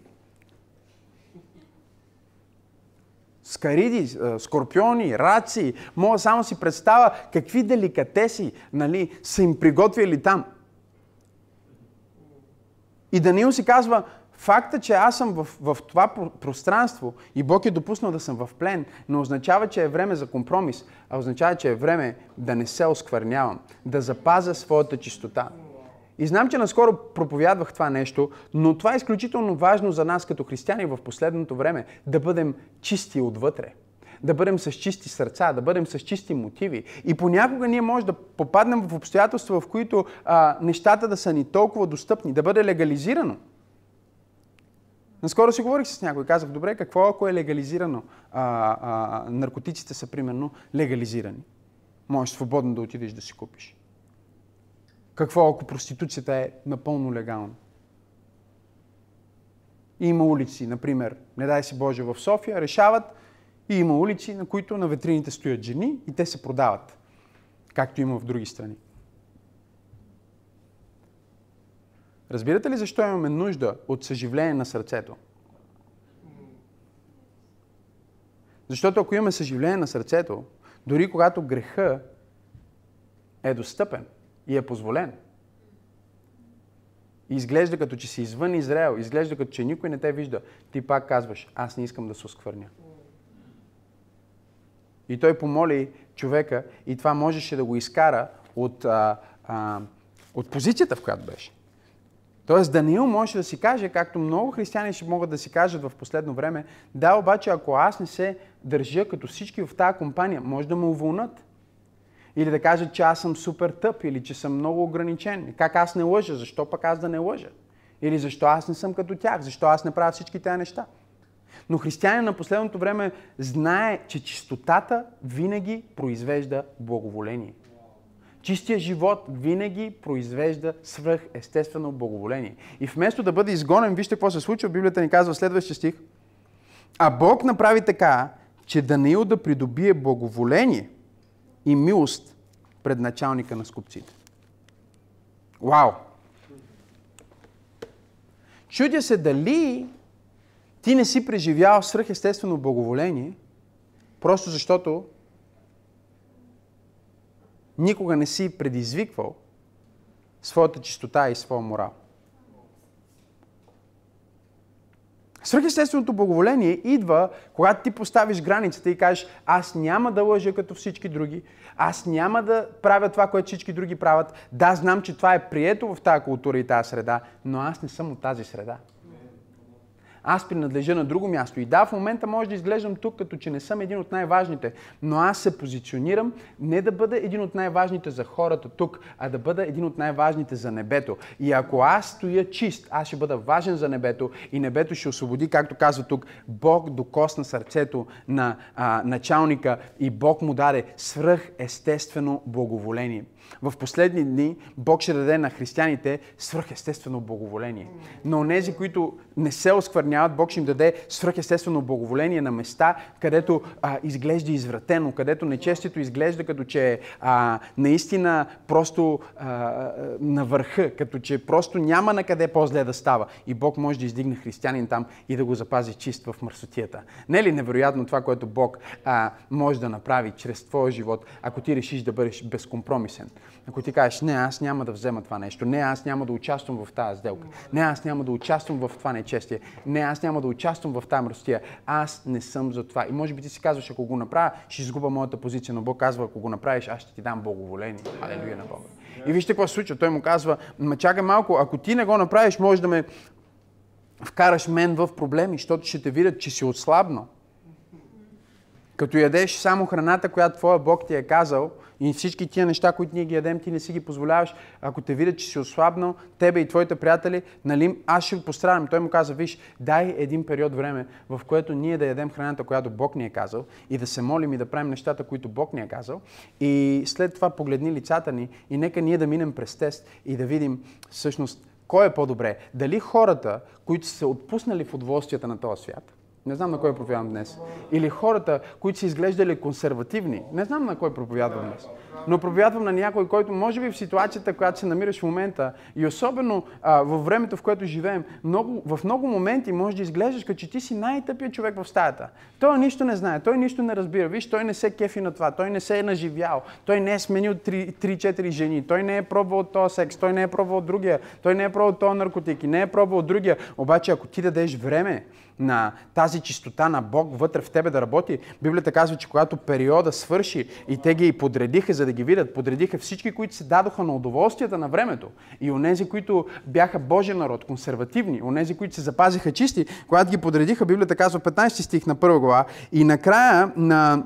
Скариди, скорпиони, раци. Мога само си представя какви деликатеси нали, са им приготвили там. И Даниил си казва, Факта, че аз съм в, в това пространство и Бог е допуснал да съм в плен, не означава, че е време за компромис, а означава, че е време да не се осквърнявам, да запазя своята чистота. И знам, че наскоро проповядвах това нещо, но това е изключително важно за нас като християни в последното време, да бъдем чисти отвътре да бъдем с чисти сърца, да бъдем с чисти мотиви. И понякога ние може да попаднем в обстоятелства, в които а, нещата да са ни толкова достъпни, да бъде легализирано. Наскоро си говорих с някой. Казах, добре, какво ако е легализирано? А, а, наркотиците са, примерно, легализирани. Можеш свободно да отидеш да си купиш. Какво ако проституцията е напълно легална? И има улици, например, не дай си Боже, в София, решават и има улици, на които на ветрините стоят жени и те се продават, както има в други страни. Разбирате ли защо имаме нужда от съживление на сърцето? Защото ако имаме съживление на сърцето, дори когато греха е достъпен и е позволен, и изглежда като че си извън Израел, изглежда като че никой не те вижда, ти пак казваш, аз не искам да се осквърня. И той помоли човека и това можеше да го изкара от, а, а, от позицията, в която беше. Тоест Даниил може да си каже, както много християни ще могат да си кажат в последно време, да, обаче ако аз не се държа като всички в тази компания, може да ме уволнат. Или да кажат, че аз съм супер тъп, или че съм много ограничен. Как аз не лъжа? Защо пък аз да не лъжа? Или защо аз не съм като тях? Защо аз не правя всички тези неща? Но християнин на последното време знае, че чистотата винаги произвежда благоволение. Чистия живот винаги произвежда свръх естествено благоволение. И вместо да бъде изгонен, вижте какво се случва, Библията ни казва следващия стих. А Бог направи така, че Даниил да придобие благоволение и милост пред началника на скупците. Вау! Чудя се дали ти не си преживял свръхестествено благоволение, просто защото никога не си предизвиквал своята чистота и своя морал. Свръхестественото благоволение идва, когато ти поставиш границата и кажеш, аз няма да лъжа като всички други, аз няма да правя това, което всички други правят. Да, знам, че това е прието в тази култура и тази среда, но аз не съм от тази среда. Аз принадлежа на друго място. И да, в момента може да изглеждам тук, като че не съм един от най-важните, но аз се позиционирам не да бъда един от най-важните за хората тук, а да бъда един от най-важните за небето. И ако аз стоя чист, аз ще бъда важен за небето и небето ще освободи, както казва тук, Бог докосна сърцето на а, началника и Бог му даде свръхестествено благоволение. В последни дни Бог ще даде на християните свръхестествено благоволение. Но нези, които не се осквърняват, Бог ще им даде свръхестествено благоволение на места, където а, изглежда извратено, където нечестието изглежда като че е наистина просто а, на върха, като че просто няма на къде по-зле да става. И Бог може да издигне християнин там и да го запази чист в мърсотията. Не е ли невероятно това, което Бог а, може да направи чрез твоя живот, ако ти решиш да бъдеш безкомпромисен? Ако ти кажеш, не, аз няма да взема това нещо, не, аз няма да участвам в тази сделка, не, аз няма да участвам в това нечестие, не, аз няма да участвам в тази мръстия, аз не съм за това. И може би ти си казваш, ако го направя, ще изгуба моята позиция, но Бог казва, ако го направиш, аз ще ти дам благоволение. Алелуя на Бога. И вижте какво се случва. Той му казва, ма чакай малко, ако ти не го направиш, може да ме вкараш мен в проблеми, защото ще те видят, че си отслабнал. Като ядеш само храната, която твоя Бог ти е казал, и всички тия неща, които ние ги ядем, ти не си ги позволяваш. Ако те видят, че си ослабнал, тебе и твоите приятели, нали, аз ще пострадам. Той му каза, виж, дай един период време, в което ние да ядем храната, която Бог ни е казал, и да се молим и да правим нещата, които Бог ни е казал. И след това погледни лицата ни и нека ние да минем през тест и да видим всъщност кой е по-добре. Дали хората, които са се отпуснали в удоволствията на този свят, не знам на кой проповядвам днес. Или хората, които са изглеждали консервативни. Не знам на кой проповядвам днес. Но проповядвам на някой, който може би в ситуацията, която се намираш в момента и особено а, във времето, в което живеем, много, в много моменти може да изглеждаш като че ти си най-тъпият човек в стаята. Той нищо не знае, той нищо не разбира. Виж, той не се кефи на това, той не се е наживял, той не е сменил 3-4 жени, той не е пробвал този секс, той не е пробвал другия, той не е пробвал този наркотики, не е пробвал другия. Обаче, ако ти дадеш време, на тази чистота на Бог вътре в тебе да работи. Библията казва, че когато периода свърши и те ги подредиха, за да ги видят, подредиха всички, които се дадоха на удоволствията на времето и онези, които бяха Божия народ, консервативни, онези, които се запазиха чисти, когато ги подредиха, Библията казва 15 стих на първа глава и накрая на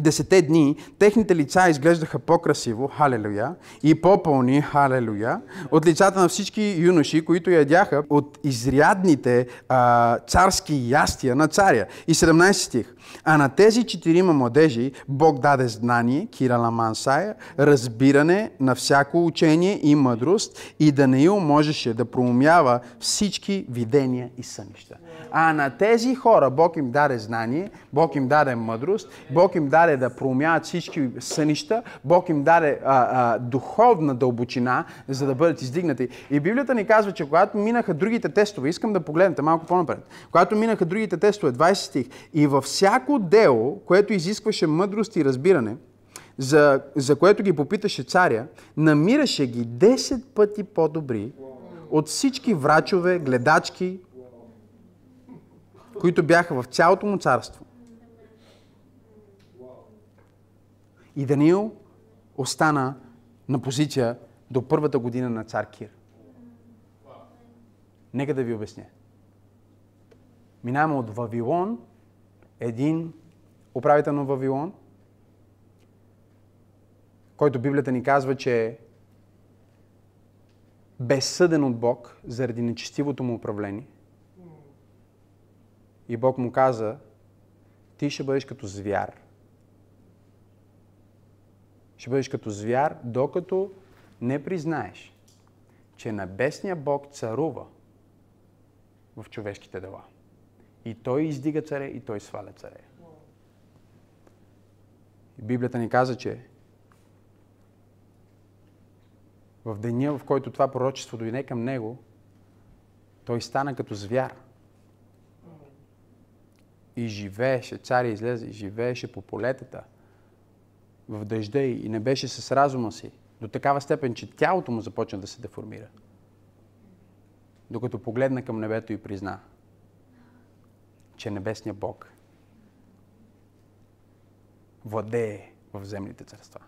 десете дни техните лица изглеждаха по-красиво, халелуя, и по-пълни, халелуя, от лицата на всички юноши, които ядяха от изрядните а, царски ястия на царя. И 17 стих. А на тези четирима младежи Бог даде знание, Кирала Мансая, разбиране на всяко учение и мъдрост и Даниил можеше да проумява всички видения и сънища. А на тези хора Бог им даде знание, Бог им даде мъдрост, Бог им даде да проумяват всички сънища, Бог им даде а, а, духовна дълбочина, за да бъдат издигнати. И Библията ни казва, че когато минаха другите тестове, искам да погледнете малко по-напред, когато минаха другите тестове, 20 стих, и във всяко дело, което изискваше мъдрост и разбиране, за, за което ги попиташе царя, намираше ги 10 пъти по-добри от всички врачове, гледачки, които бяха в цялото му царство. И Даниил остана на позиция до първата година на цар Кир. Нека да ви обясня. Минаваме от Вавилон, един управител на Вавилон, който Библията ни казва, че е безсъден от Бог заради нечестивото му управление. И Бог му каза, ти ще бъдеш като звяр. Ще бъдеш като звяр, докато не признаеш, че небесния Бог царува в човешките дела. И той издига царе, и той сваля царе. Библията ни каза, че в деня, в който това пророчество дойде към него, той стана като звяр – и живееше, царя излезе и живееше по полетата, в дъжда и не беше с разума си, до такава степен, че тялото му започна да се деформира. Докато погледна към небето и призна, че небесният Бог владее в земните царства.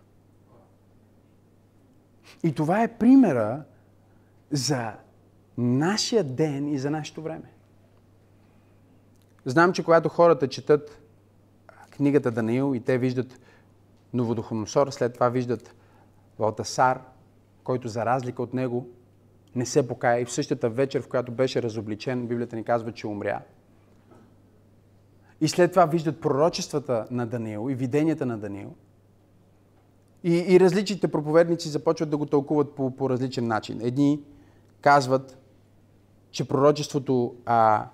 И това е примера за нашия ден и за нашето време. Знам, че когато хората четат книгата Даниил и те виждат Новодухоносор, след това виждат Валтасар, който за разлика от него не се покая и в същата вечер, в която беше разобличен, Библията ни казва, че умря. И след това виждат пророчествата на Даниил и виденията на Даниил. И, и различните проповедници започват да го тълкуват по, по различен начин. Едни казват, че пророчеството а,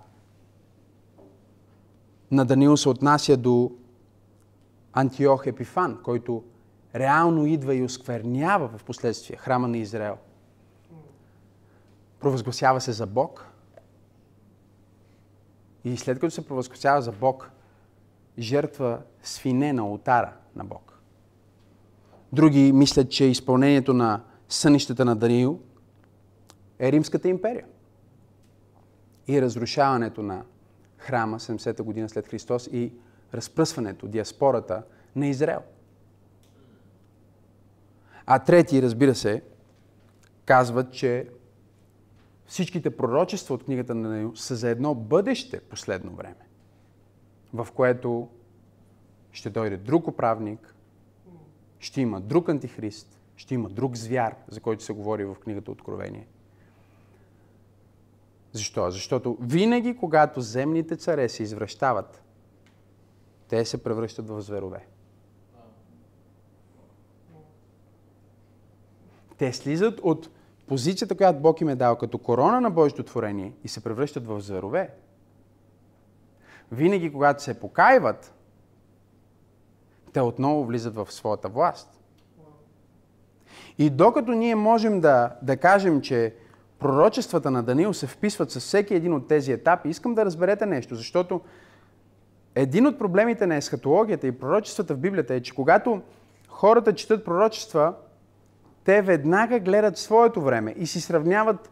на Даниил се отнася до Антиох Епифан, който реално идва и осквернява в последствие храма на Израел. Провъзгласява се за Бог. И след като се провъзгласява за Бог, жертва свине на ултара на Бог. Други мислят, че изпълнението на сънищата на Даниил е Римската империя. И разрушаването на храма 70-та година след Христос и разпръсването, диаспората на Израел. А трети, разбира се, казват, че всичките пророчества от книгата на Даниил са за едно бъдеще последно време, в което ще дойде друг управник, ще има друг антихрист, ще има друг звяр, за който се говори в книгата Откровение. Защо? Защото винаги, когато земните царе се извръщават, те се превръщат в зверове. Те слизат от позицията, която Бог им е дал като корона на Божието творение и се превръщат в зверове. Винаги, когато се покаиват, те отново влизат в своята власт. И докато ние можем да, да кажем, че пророчествата на Даниил се вписват с всеки един от тези етапи, искам да разберете нещо, защото един от проблемите на есхатологията и пророчествата в Библията е, че когато хората четат пророчества, те веднага гледат своето време и си сравняват,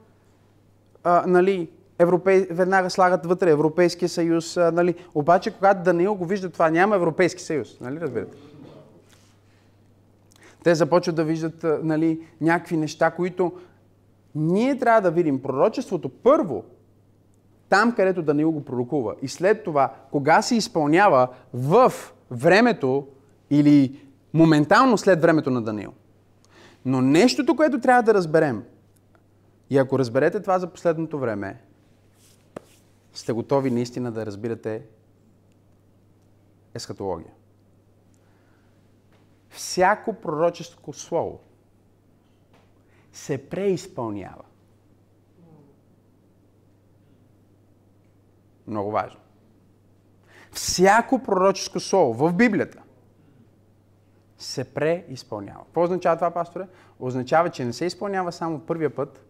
а, нали, европей... веднага слагат вътре Европейския съюз, а, нали, обаче когато Даниил го вижда това, няма Европейски съюз, нали, разбирате? Те започват да виждат нали, някакви неща, които ние трябва да видим пророчеството първо, там където Даниил го пророкува. И след това, кога се изпълнява в времето или моментално след времето на Даниил. Но нещото, което трябва да разберем, и ако разберете това за последното време, сте готови наистина да разбирате ескатология. Всяко пророческо слово се преизпълнява. Много важно. Всяко пророческо слово в Библията се преизпълнява. Какво означава това, пасторе? Означава, че не се изпълнява само първия път,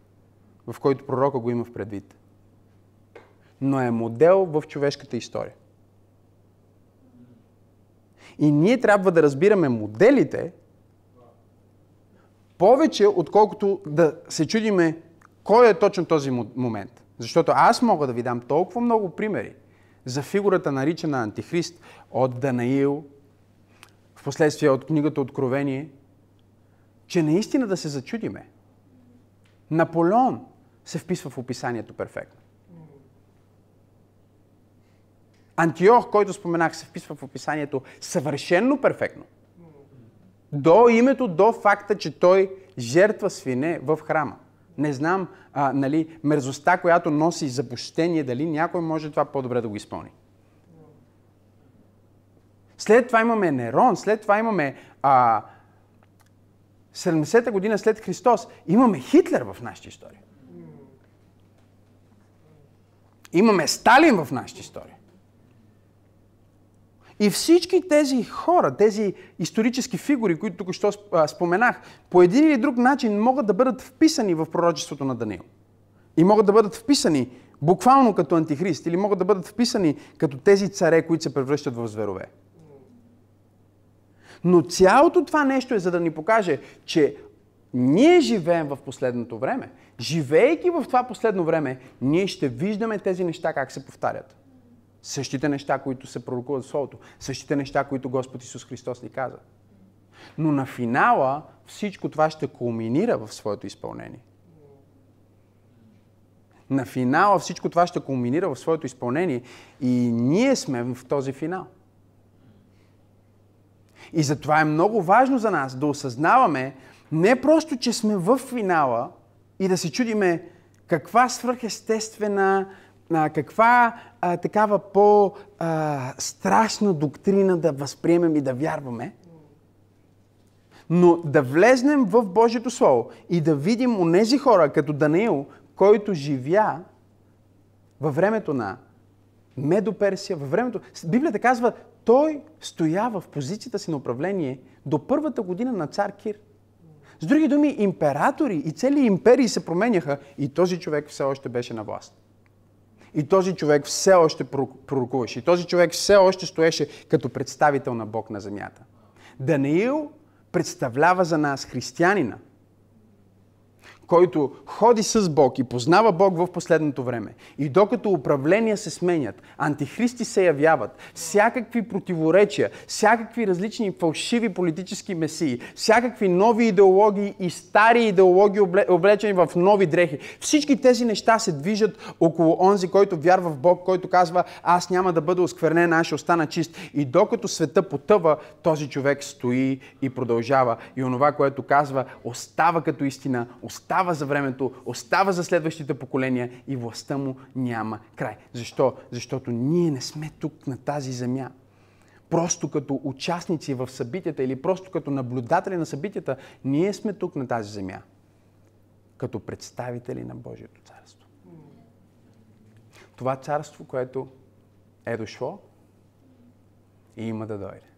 в който пророка го има в предвид, но е модел в човешката история. И ние трябва да разбираме моделите повече, отколкото да се чудиме кой е точно този момент. Защото аз мога да ви дам толкова много примери за фигурата наричана Антихрист от Данаил, в последствие от книгата Откровение, че наистина да се зачудиме. Наполеон се вписва в описанието перфектно. Антиох, който споменах, се вписва в описанието съвършенно перфектно. До името, до факта, че той жертва свине в храма. Не знам, а, нали, мерзостта, която носи запущение, дали някой може това по-добре да го изпълни. След това имаме Нерон, след това имаме а, 70-та година след Христос. Имаме Хитлер в нашата история. Имаме Сталин в нашата история. И всички тези хора, тези исторически фигури, които тук що споменах, по един или друг начин могат да бъдат вписани в пророчеството на Даниил. И могат да бъдат вписани буквално като антихрист, или могат да бъдат вписани като тези царе, които се превръщат в зверове. Но цялото това нещо е за да ни покаже, че ние живеем в последното време. Живеейки в това последно време, ние ще виждаме тези неща как се повтарят. Същите неща, които се пророкуват в Словото. Същите неща, които Господ Исус Христос ни каза. Но на финала всичко това ще кулминира в своето изпълнение. На финала всичко това ще кулминира в своето изпълнение и ние сме в този финал. И затова е много важно за нас да осъзнаваме не просто, че сме в финала и да се чудиме каква свръхестествена, каква а, такава по-страшна доктрина да възприемем и да вярваме, но да влезнем в Божието Слово и да видим онези хора, като Даниил, който живя във времето на Медоперсия, във времето... Библията казва, той стоява в позицията си на управление до първата година на цар Кир. С други думи, императори и цели империи се променяха и този човек все още беше на власт. И този човек все още пророкуваше. И този човек все още стоеше като представител на Бог на земята. Даниил представлява за нас християнина – който ходи с Бог и познава Бог в последното време, и докато управления се сменят, антихристи се явяват, всякакви противоречия, всякакви различни фалшиви политически месии, всякакви нови идеологии и стари идеологии, облечени в нови дрехи, всички тези неща се движат около онзи, който вярва в Бог, който казва, аз няма да бъда осквернен, аз ще остана чист. И докато света потъва, този човек стои и продължава. И онова, което казва, остава като истина, остава остава за времето, остава за следващите поколения и властта му няма край. Защо? Защото ние не сме тук на тази земя. Просто като участници в събитията или просто като наблюдатели на събитията, ние сме тук на тази земя. Като представители на Божието царство. Това царство, което е дошло и има да дойде.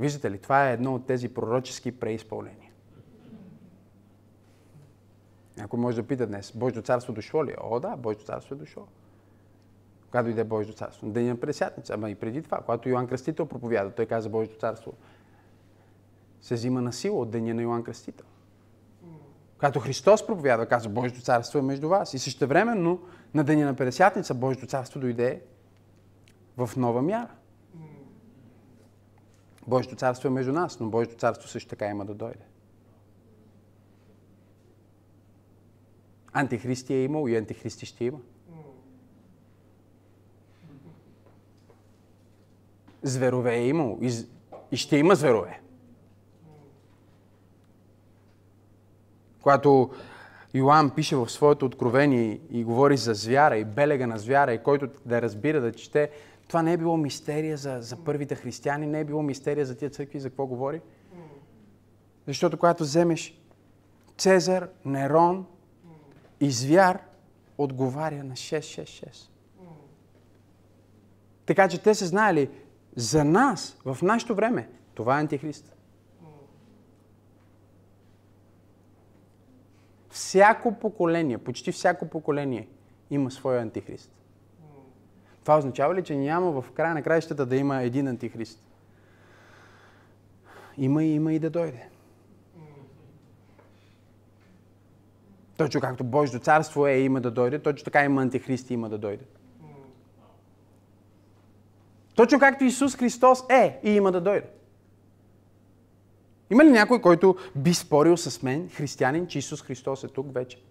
Виждате ли, това е едно от тези пророчески преизпълнения. Някой може да пита днес, Божието царство дошло ли? Е? О, да, Божието царство е дошло. Кога дойде Божието царство? Деня на Пресятница. Ама и преди това, когато Йоанн Кръстител проповяда, той каза Божието царство се взима на сила от деня на Йоанн Кръстител. Когато Христос проповяда, каза Божието царство е между вас. И същевременно на деня на Педесятница Божието царство дойде в нова мяра. Божието царство е между нас, но Божието царство също така има да дойде. Антихристи е имал и антихристи ще има. Зверове е имал и, ще има зверове. Когато Йоанн пише в своето откровение и говори за звяра и белега на звяра и който да разбира, да чете, това не е било мистерия за, за първите християни, не е било мистерия за тия църкви, за какво говори. Защото когато вземеш Цезар, Нерон, Извяр отговаря на 666. Така че те са знаели, за нас, в нашето време, това е антихрист. Всяко поколение, почти всяко поколение има своя антихрист. Това означава ли, че няма в края на краищата да има един антихрист? Има и има и да дойде. Точно както Божието царство е има да дойде, точно така има антихристи има да дойде. Точно както Исус Христос е и има да дойде. Има ли някой, който би спорил с мен, християнин, че Исус Христос е тук вече?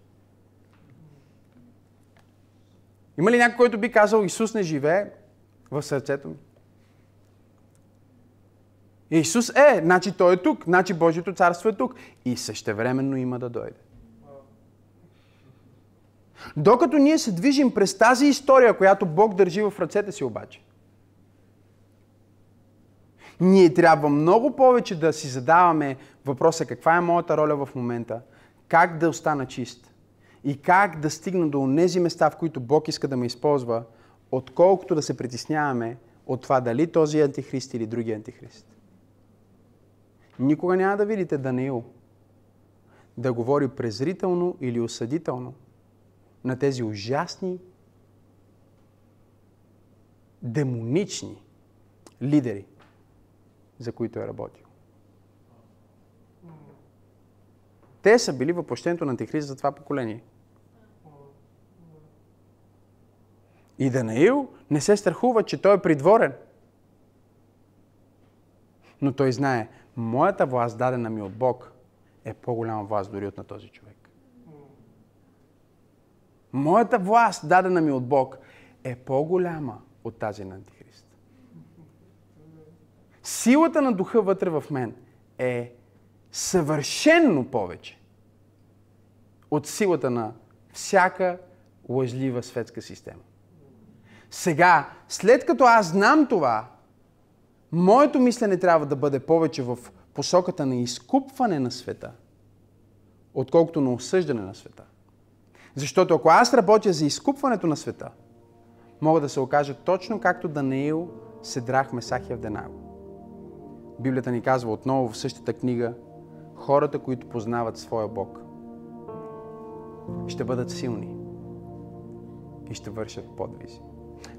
Има ли някой, който би казал, Исус не живее в сърцето ми? Исус е, значи Той е тук, значи Божието царство е тук. И същевременно има да дойде. Докато ние се движим през тази история, която Бог държи в ръцете си обаче, ние трябва много повече да си задаваме въпроса каква е моята роля в момента, как да остана чист и как да стигна до тези места, в които Бог иска да ме използва, отколкото да се притесняваме от това дали този антихрист или други антихрист. Никога няма да видите Даниил да говори презрително или осъдително на тези ужасни, демонични лидери, за които е работил. Те са били въплощението на Антихрист за това поколение. И Данаил не се страхува, че той е придворен. Но той знае, моята власт, дадена ми от Бог, е по-голяма власт дори от на този човек. Моята власт, дадена ми от Бог, е по-голяма от тази на Антихрист. Силата на духа вътре в мен е съвършенно повече от силата на всяка лъжлива светска система. Сега, след като аз знам това, моето мислене трябва да бъде повече в посоката на изкупване на света, отколкото на осъждане на света. Защото ако аз работя за изкупването на света, мога да се окажа точно както Даниил, Седрах, Месах и Авденаго. Библията ни казва отново в същата книга, хората, които познават своя Бог, ще бъдат силни и ще вършат подвизи.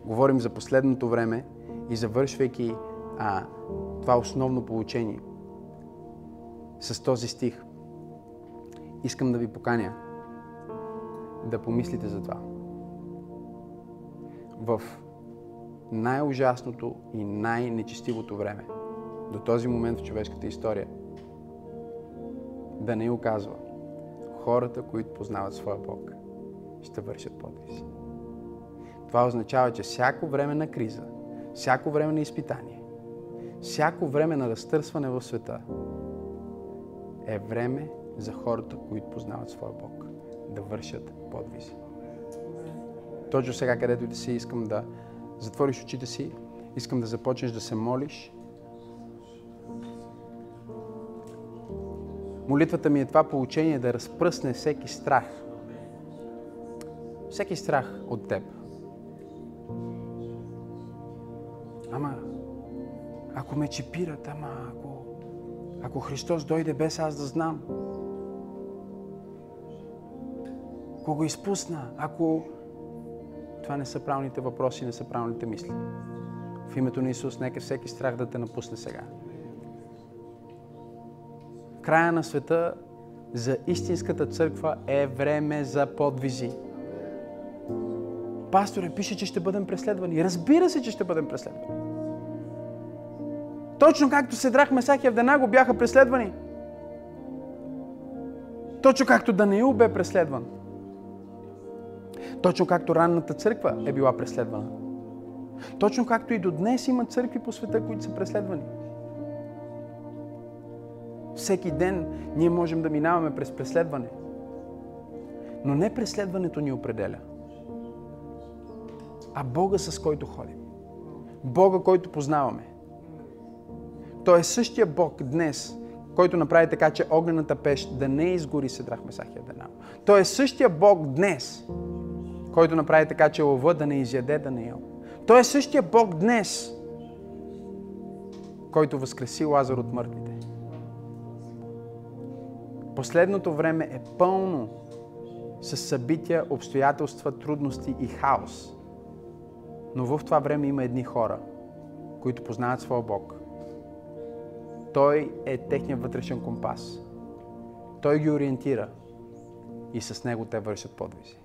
Говорим за последното време и завършвайки а, това основно получение с този стих, искам да ви поканя да помислите за това. В най-ужасното и най-нечестивото време, до този момент в човешката история, да не оказва хората, които познават своя Бог, ще вършат подвизи. Това означава, че всяко време на криза, всяко време на изпитание, всяко време на разтърсване в света е време за хората, които познават своя Бог, да вършат подвизи. Точно сега, където и да си, искам да затвориш очите си, искам да започнеш да се молиш. Молитвата ми е това получение да разпръсне всеки страх. Всеки страх от теб. Ама, ако ме чипират, ама ако, ако Христос дойде без аз да знам, ако го изпусна, ако това не са правилните въпроси, не са правилните мисли. В името на Исус, нека всеки страх да те напусне сега. Края на света за истинската църква е време за подвизи. Пасторе пише, че ще бъдем преследвани. Разбира се, че ще бъдем преследвани. Точно както Седрах, Месах и Авденаго бяха преследвани. Точно както Даниил бе преследван. Точно както ранната църква е била преследвана. Точно както и до днес има църкви по света, които са преследвани. Всеки ден ние можем да минаваме през преследване. Но не преследването ни определя, а Бога с който ходим. Бога, който познаваме. Той е същия Бог днес, който направи така, че огнената пещ да не изгори Седрах Месах и Той е същия Бог днес, който направи така, че лъва да не изяде да не ел. Той е същия Бог днес, който възкреси Лазар от мъртвите. Последното време е пълно с събития, обстоятелства, трудности и хаос. Но в това време има едни хора, които познават своя Бог. Той е техният вътрешен компас. Той ги ориентира и с него те вършат подвизи